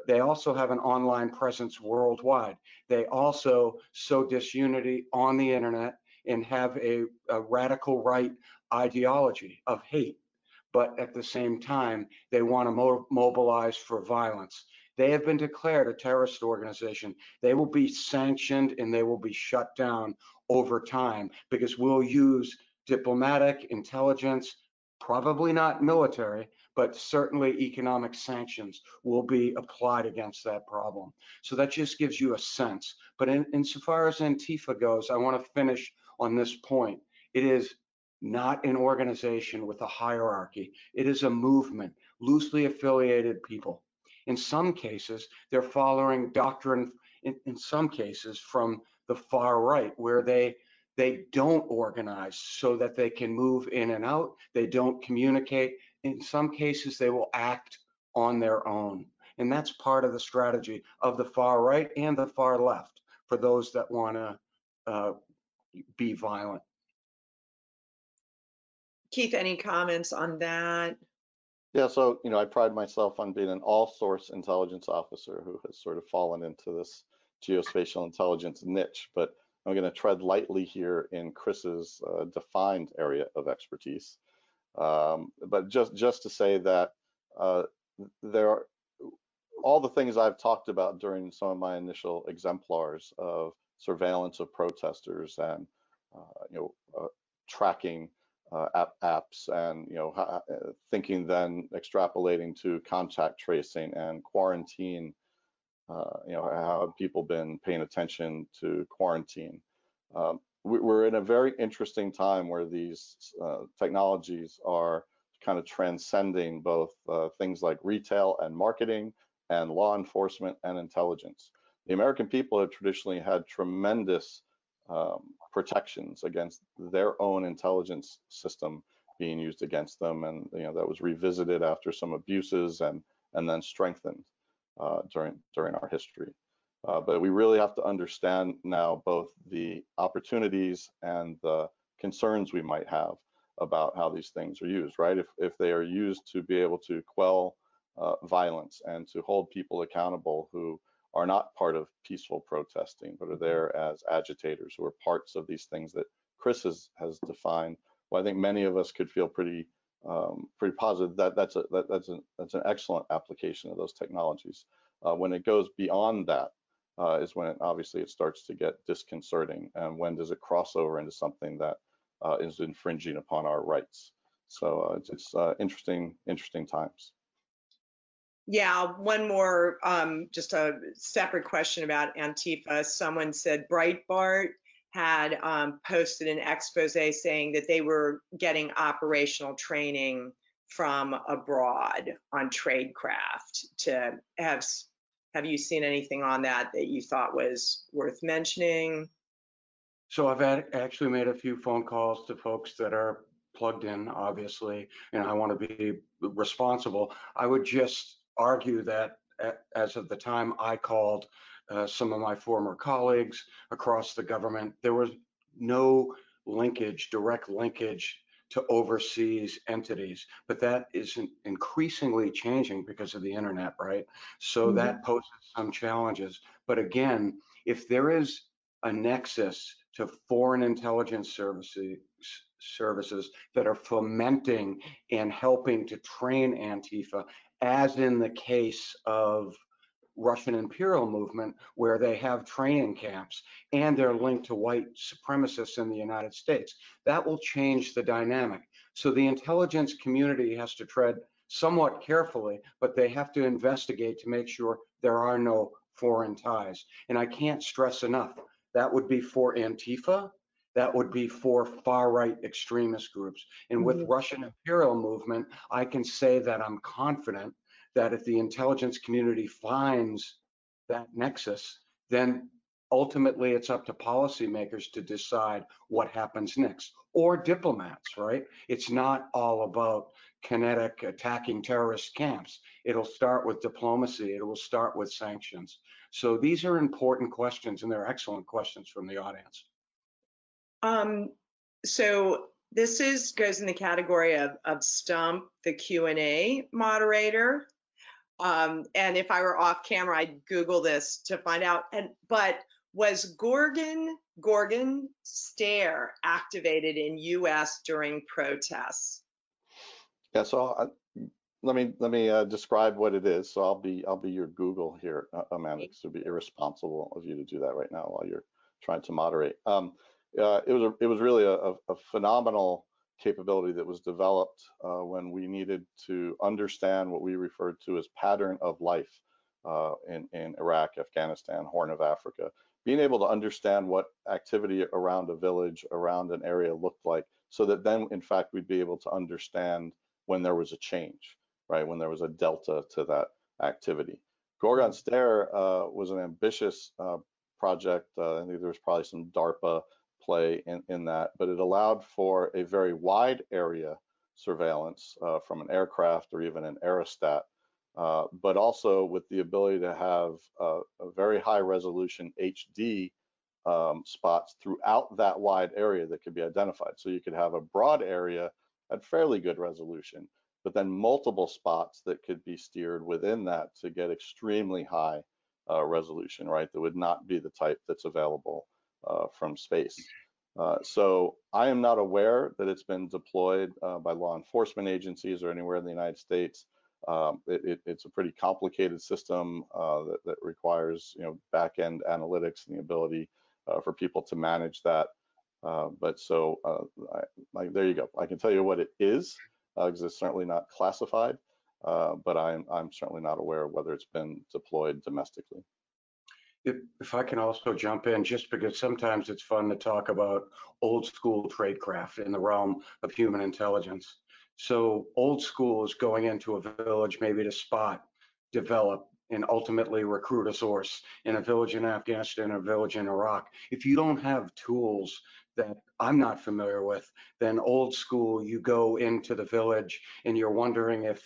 they also have an online presence worldwide. They also sow disunity on the internet and have a, a radical right ideology of hate, but at the same time, they want to mo mobilize for violence. They have been declared a terrorist organization. They will be sanctioned and they will be shut down over time because we'll use diplomatic intelligence, probably not military, but certainly economic sanctions will be applied against that problem. So that just gives you a sense. But in, insofar as Antifa goes, I want to finish on this point. It is not an organization with a hierarchy. It is a movement, loosely affiliated people. In some cases, they're following doctrine, in, in some cases, from the far right, where they they don't organize so that they can move in and out. They don't communicate. In some cases, they will act on their own. And that's part of the strategy of the far right and the far left for those that want to uh, be violent. Keith, any comments on that? Yeah, so you know, I pride myself on being an all-source intelligence officer who has sort of fallen into this geospatial intelligence niche, but I'm going to tread lightly here in Chris's uh, defined area of expertise. Um, but just just to say that uh, there are all the things I've talked about during some of my initial exemplars of surveillance of protesters and uh, you know uh, tracking uh, app, apps and you know uh, thinking then extrapolating to contact tracing and quarantine uh, you know, how have people been paying attention to quarantine? Um, we're in a very interesting time where these uh, technologies are kind of transcending both uh, things like retail and marketing and law enforcement and intelligence. The American people have traditionally had tremendous um, protections against their own intelligence system being used against them, and you know that was revisited after some abuses and and then strengthened uh, during during our history. Uh, but we really have to understand now both the opportunities and the concerns we might have about how these things are used, right? If, if they are used to be able to quell uh, violence and to hold people accountable who are not part of peaceful protesting, but are there as agitators who are parts of these things that Chris has, has defined, well, I think many of us could feel pretty um, pretty positive that that's a that, that's an that's an excellent application of those technologies. Uh, when it goes beyond that, uh, is when it, obviously it starts to get disconcerting, and when does it cross over into something that uh, is infringing upon our rights? So uh, it's, it's uh, interesting interesting times. Yeah, one more, um, just a separate question about Antifa. Someone said Breitbart had um, posted an expose saying that they were getting operational training from abroad on tradecraft to have have you seen anything on that that you thought was worth mentioning so i've actually made a few phone calls to folks that are plugged in obviously and i want to be responsible i would just argue that as of the time i called uh, some of my former colleagues across the government. There was no linkage, direct linkage to overseas entities, but that is increasingly changing because of the internet, right? So mm-hmm. that poses some challenges. But again, if there is a nexus to foreign intelligence services services that are fomenting and helping to train Antifa, as in the case of Russian imperial movement where they have training camps and they're linked to white supremacists in the United States. That will change the dynamic. So the intelligence community has to tread somewhat carefully, but they have to investigate to make sure there are no foreign ties. And I can't stress enough, that would be for Antifa, that would be for far right extremist groups. And with mm-hmm. Russian imperial movement, I can say that I'm confident that if the intelligence community finds that nexus, then ultimately it's up to policymakers to decide what happens next or diplomats, right? It's not all about kinetic attacking terrorist camps. It'll start with diplomacy, it will start with sanctions. So these are important questions and they're excellent questions from the audience. Um, so this is goes in the category of, of stump the Q&A moderator. Um, and if I were off camera, I'd Google this to find out. And but Was Gorgon Gorgon Stare activated in U.S. during protests? Yeah, so I, let me let me uh, describe what it is. So I'll be I'll be your Google here, uh, Amanda. It would be irresponsible of you to do that right now while you're trying to moderate. Um, uh, it was a, it was really a, a, phenomenal capability that was developed uh, when we needed to understand what we referred to as pattern of life uh, in in Iraq, Afghanistan, Horn of Africa. Being able to understand what activity around a village, around an area looked like, so that then, in fact, we'd be able to understand when there was a change right? When there was a delta to that activity. Gorgon. Stare uh, was an ambitious uh, project. Uh, I think there was probably some DARPA play in, in that, but it allowed for a very wide area surveillance uh, from an aircraft or even an aerostat, uh, but also with the ability to have a very high resolution HD um, spots throughout that wide area that could be identified. So you could have a broad area at fairly good resolution, but then multiple spots that could be steered within that to get extremely high uh, resolution, right? That would not be the type that's available from space. Uh, so I am not aware that it's been deployed uh, by law enforcement agencies or anywhere in the United States. Um, it, it, it's a pretty complicated system uh, that, that, requires, you know, back-end analytics and the ability uh, for people to manage that. but so I, there you go. I can tell you what it is because uh, it's certainly not classified, uh, but I'm, I'm certainly not aware whether it's been deployed domestically. If, if, I can also jump in, just because sometimes it's fun to talk about old school tradecraft in the realm of human intelligence. So old school is going into a village maybe to spot, develop, and ultimately recruit a source in a village in Afghanistan, a village in Iraq. If you don't have tools that I'm not familiar with, then old school, you go into the village and you're wondering if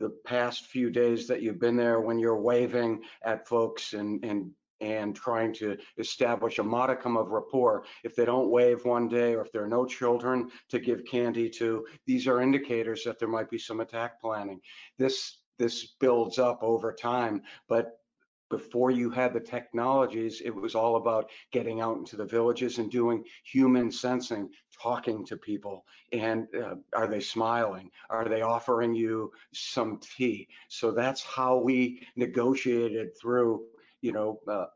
the past few days that you've been there when you're waving at folks and and and trying to establish a modicum of rapport. If they don't wave one day or if there are no children to give candy to, these are indicators that there might be some attack planning. This this builds up over time, but before you had the technologies, it was all about getting out into the villages and doing human sensing, talking to people. And uh, are they smiling? Are they offering you some tea? So that's how we negotiated through you know, uh,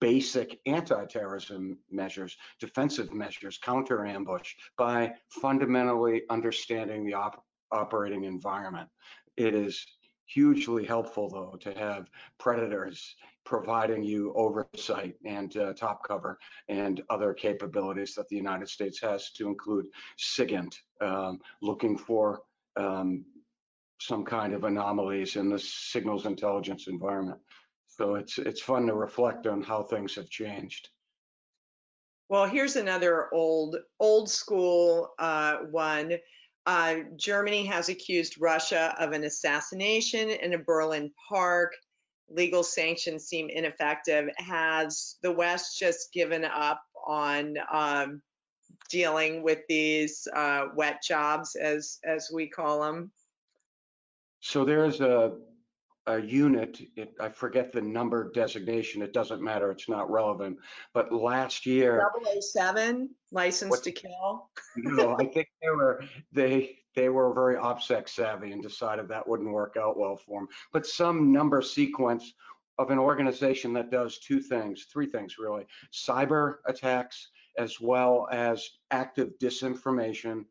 basic anti-terrorism measures, defensive measures, counter ambush by fundamentally understanding the op operating environment. It is hugely helpful though to have predators providing you oversight and uh, top cover and other capabilities that the United States has to include SIGINT, um, looking for um, some kind of anomalies in the signals intelligence environment. So it's it's fun to reflect on how things have changed. Well, here's another old old school uh, one. Uh, Germany has accused Russia of an assassination in a Berlin park. Legal sanctions seem ineffective. Has the West just given up on um, dealing with these uh, wet jobs, as as we call them? So there's a a unit, it, I forget the number designation, it doesn't matter, it's not relevant. But last year, 007, license what, to kill. no, I think they were they they were very OPSEC savvy and decided that wouldn't work out well for them. But some number sequence of an organization that does two things, three things really: cyber attacks as well as active disinformation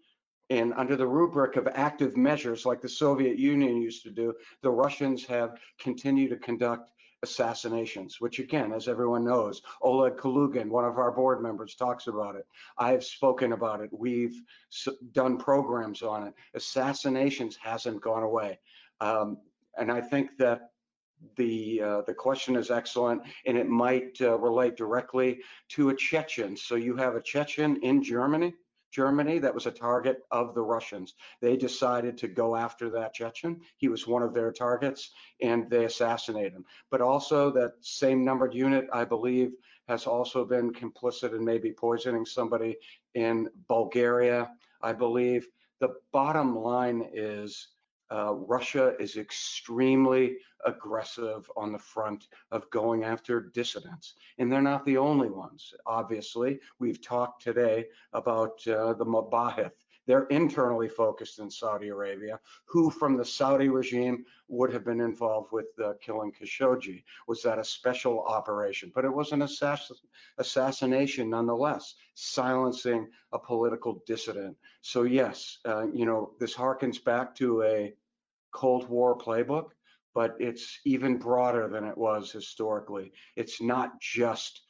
and under the rubric of active measures like the Soviet Union used to do, the Russians have continued to conduct assassinations, which again, as everyone knows, Oleg Kalugin, one of our board members, talks about it. I've spoken about it. We've done programs on it. Assassinations hasn't gone away. Um, and I think that the uh, the question is excellent, and it might uh, relate directly to a Chechen. So you have a Chechen in Germany Germany that was a target of the Russians. They decided to go after that Chechen. He was one of their targets and they assassinated him. But also that same numbered unit, I believe, has also been complicit in maybe poisoning somebody in Bulgaria, I believe. The bottom line is Uh, Russia is extremely aggressive on the front of going after dissidents, and they're not the only ones. Obviously, we've talked today about uh, the Mabahith they're internally focused in Saudi Arabia, who from the Saudi regime would have been involved with uh, killing Khashoggi. Was that a special operation? But it was an assass assassination nonetheless, silencing a political dissident. So yes, uh, you know, this harkens back to a Cold War playbook, but it's even broader than it was historically. It's not just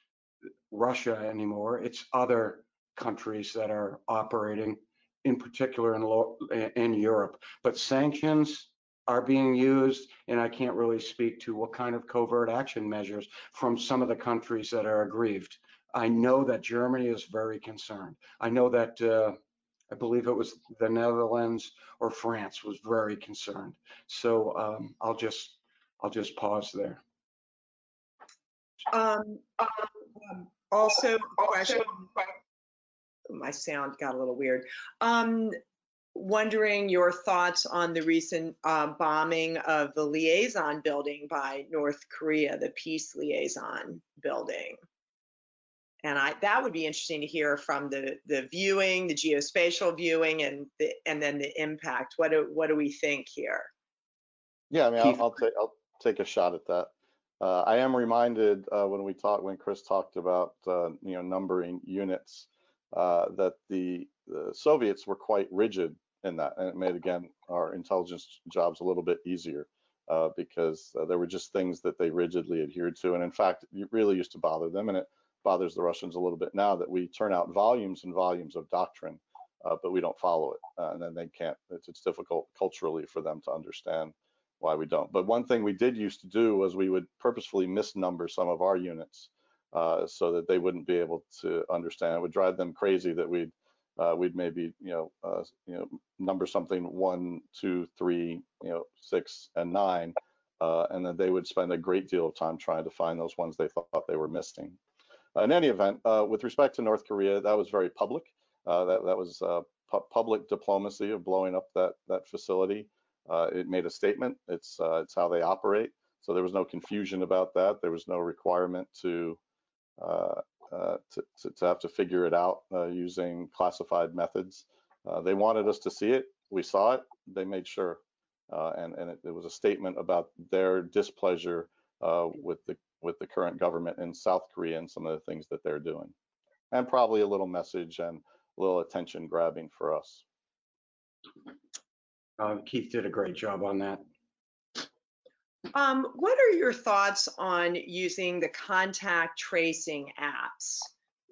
Russia anymore, it's other countries that are operating in particular in, in Europe. But sanctions are being used, and I can't really speak to what kind of covert action measures from some of the countries that are aggrieved. I know that Germany is very concerned. I know that uh, I believe it was the Netherlands or France was very concerned. So um, I'll just I'll just pause there. Um, um, also, question my sound got a little weird. Um, wondering your thoughts on the recent uh, bombing of the liaison building by North Korea, the peace liaison building. And I, that would be interesting to hear from the, the viewing, the geospatial viewing, and the, and then the impact. What do, what do we think here? Yeah, I mean, I'll, I'll, take I'll take a shot at that. Uh, I am reminded uh, when we talked when Chris talked about uh, you know numbering units uh, that the, the, Soviets were quite rigid in that, and it made again our intelligence jobs a little bit easier uh, because uh, there were just things that they rigidly adhered to, and in fact, it really used to bother them, and it bothers the Russians a little bit now that we turn out volumes and volumes of doctrine, uh, but we don't follow it, and then they can't. It's, it's difficult culturally for them to understand why we don't. But one thing we did used to do was we would purposefully misnumber some of our units uh, so that they wouldn't be able to understand. It would drive them crazy that we'd uh, we'd maybe you know uh, you know number something one, two, three, you know six, and nine, uh, and then they would spend a great deal of time trying to find those ones they thought they were missing. in any event, uh, with respect to North Korea, that was very public. that that was pu public diplomacy of blowing up that that facility. it made a statement. It's it's how they operate. So there was no confusion about that. There was no requirement to uh, uh, Uh, uh, to, to, to, have to figure it out uh, using classified methods. Uh, they wanted us to see it. We saw it. They made sure. and and it, it, was a statement about their displeasure with the with the current government in South Korea and some of the things that they're doing. And probably a little message and a little attention grabbing for us. Uh, Keith did a great job on that. Um, what are your thoughts on using the contact tracing apps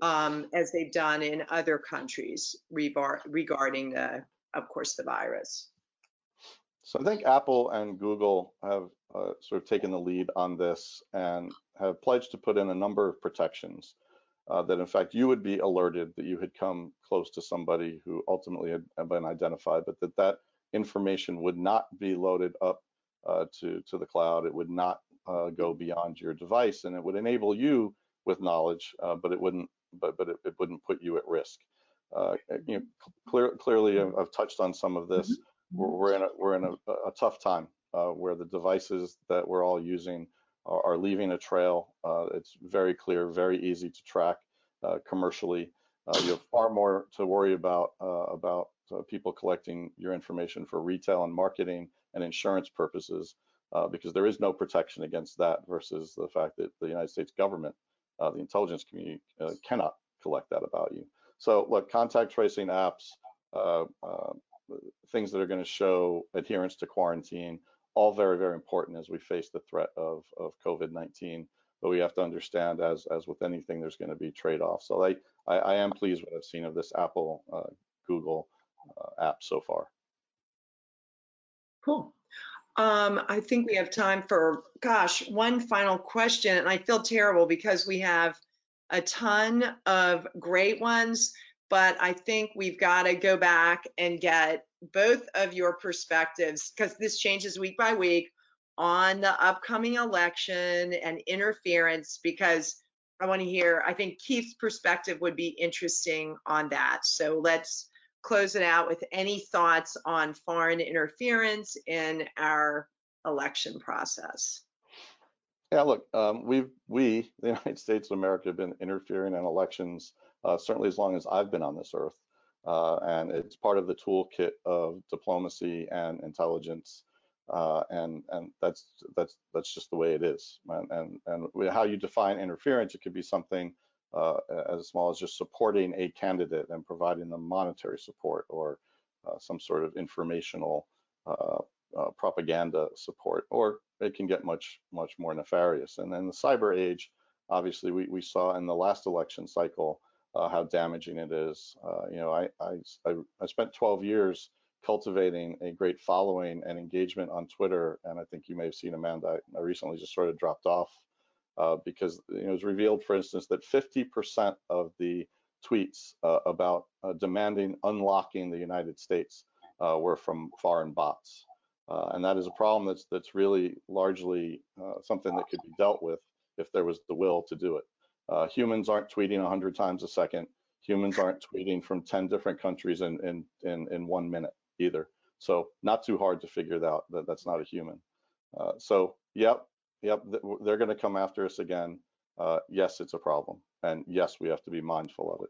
um, as they've done in other countries regarding the, of course, the virus? So I think Apple and Google have uh, sort of taken the lead on this and have pledged to put in a number of protections uh, that in fact you would be alerted that you had come close to somebody who ultimately had been identified, but that that information would not be loaded up uh, to, to the cloud. It would not uh, go beyond your device and it would enable you with knowledge, uh, but it wouldn't, but, but it, it, wouldn't put you at risk. Uh, you know, clear, clearly I've touched on some of this. We're, we're in a, we're in a, a tough time uh, where the devices that we're all using are, are leaving a trail. Uh, it's very clear, very easy to track commercially. you have far more to worry about about people collecting your information for retail and marketing and insurance purposes, uh, because there is no protection against that versus the fact that the United States government, uh, the intelligence community, uh, cannot collect that about you. So, look, contact tracing apps, uh, uh, things that are going to show adherence to quarantine, all very, very important as we face the threat of, of COVID-19. But we have to understand, as as with anything, there's going to be trade-offs. So I, I, I am pleased what I've seen of this Apple, uh, Google app so far. Cool. Um, I think we have time for, gosh, one final question. And I feel terrible because we have a ton of great ones, but I think we've got to go back and get both of your perspectives because this changes week by week on the upcoming election and interference because I want to hear, I think Keith's perspective would be interesting on that. So let's close it out with any thoughts on foreign interference in our election process. Yeah, look, um, we've we the United States of America have been interfering in elections uh, certainly as long as I've been on this earth, uh, and it's part of the toolkit of diplomacy and intelligence, uh, and and that's that's that's just the way it is. And and, and how you define interference, it could be something uh, as small as just supporting a candidate and providing them monetary support or uh, some sort of informational uh, propaganda support, or it can get much, much more nefarious. And then the cyber age, obviously, we, we saw in the last election cycle uh, how damaging it is. Uh, you know, I, I, I spent 12 years cultivating a great following and engagement on Twitter, and I think you may have seen Amanda. I recently just sort of dropped off uh, because you know, it was revealed, for instance, that 50% of the tweets uh, about uh, demanding unlocking the United States uh, were from foreign bots. Uh, and that is a problem that's that's really largely something that could be dealt with if there was the will to do it. Humans aren't tweeting 100 times a second. Humans aren't tweeting from 10 different countries in in in, in one minute either. So not too hard to figure that out. That that's not a human. Uh, so yep, yep, they're going to come after us again. Uh, yes, it's a problem, and yes, we have to be mindful of it.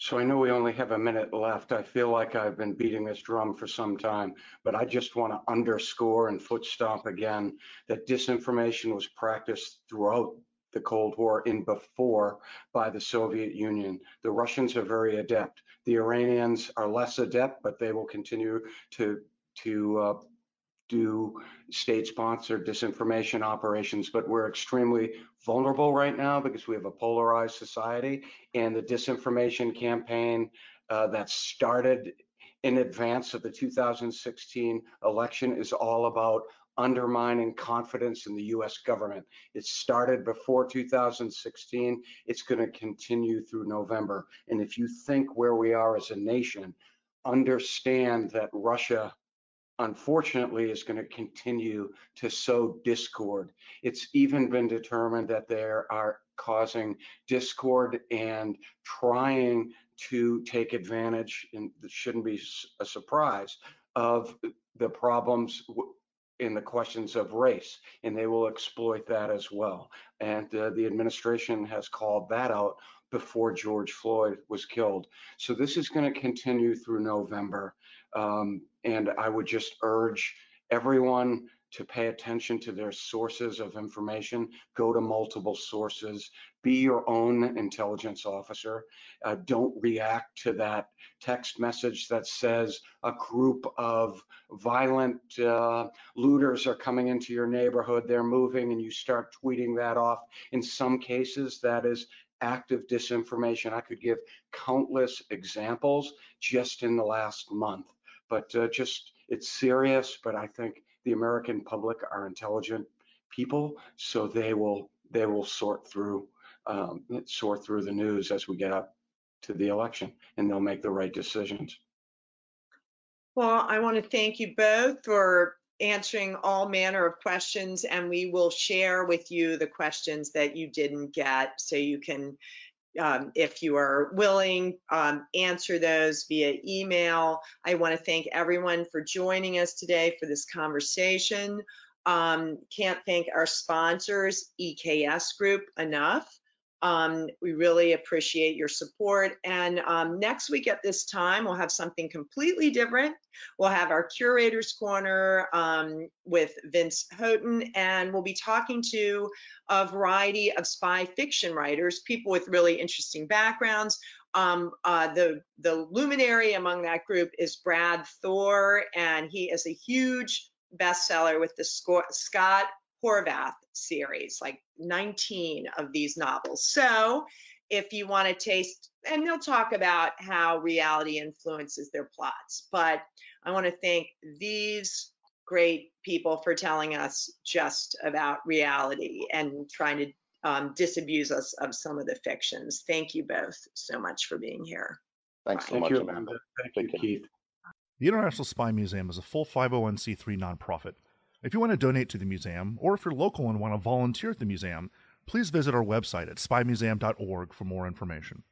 So I know we only have a minute left. I feel like I've been beating this drum for some time, but I just want to underscore and foot stomp again that disinformation was practiced throughout the Cold War and before by the Soviet Union. The Russians are very adept. The Iranians are less adept, but they will continue to to uh, do state-sponsored disinformation operations, but we're extremely vulnerable right now because we have a polarized society and the disinformation campaign uh, that started in advance of the 2016 election is all about undermining confidence in the US government. It started before 2016. It's going to continue through November. And if you think where we are as a nation, understand that Russia unfortunately is going to continue to sow discord. It's even been determined that they are causing discord and trying to take advantage, and it shouldn't be a surprise, of the problems in the questions of race, and they will exploit that as well. And uh, the administration has called that out before George Floyd was killed. So this is going to continue through November. Um, and I would just urge everyone to pay attention to their sources of information, go to multiple sources, be your own intelligence officer. Uh, don't react to that text message that says a group of violent uh, looters are coming into your neighborhood, they're moving, and you start tweeting that off. In some cases, that is active disinformation. I could give countless examples just in the last month, but uh, just it's serious. But I think the American public are intelligent people, so they will they will sort through um, sort through the news as we get up to the election, and they'll make the right decisions. Well, I want to thank you both for answering all manner of questions and we will share with you the questions that you didn't get so you can um, if you are willing, um, answer those via email. I want to thank everyone for joining us today for this conversation. Um, can't thank our sponsors, EKS Group, enough. Um, we really appreciate your support. And um, next week at this time, we'll have something completely different. We'll have our Curator's Corner um, with Vince Houghton, and we'll be talking to a variety of spy fiction writers, people with really interesting backgrounds. Um, uh, the, the luminary among that group is Brad Thor, and he is a huge bestseller with the Scot Harvath series, like 19 of these novels. So if you want to taste, and they'll talk about how reality influences their plots. But I want to thank these great people for telling us just about reality and trying to um, disabuse us of some of the fictions. Thank you both so much for being here. Thanks so Thank much, you, Amanda. Thank, Thank you, Keith. The International Spy Museum is a full 501c3 nonprofit if you want to donate to the museum, or if you're local and want to volunteer at the museum, please visit our website at spymuseum.org for more information.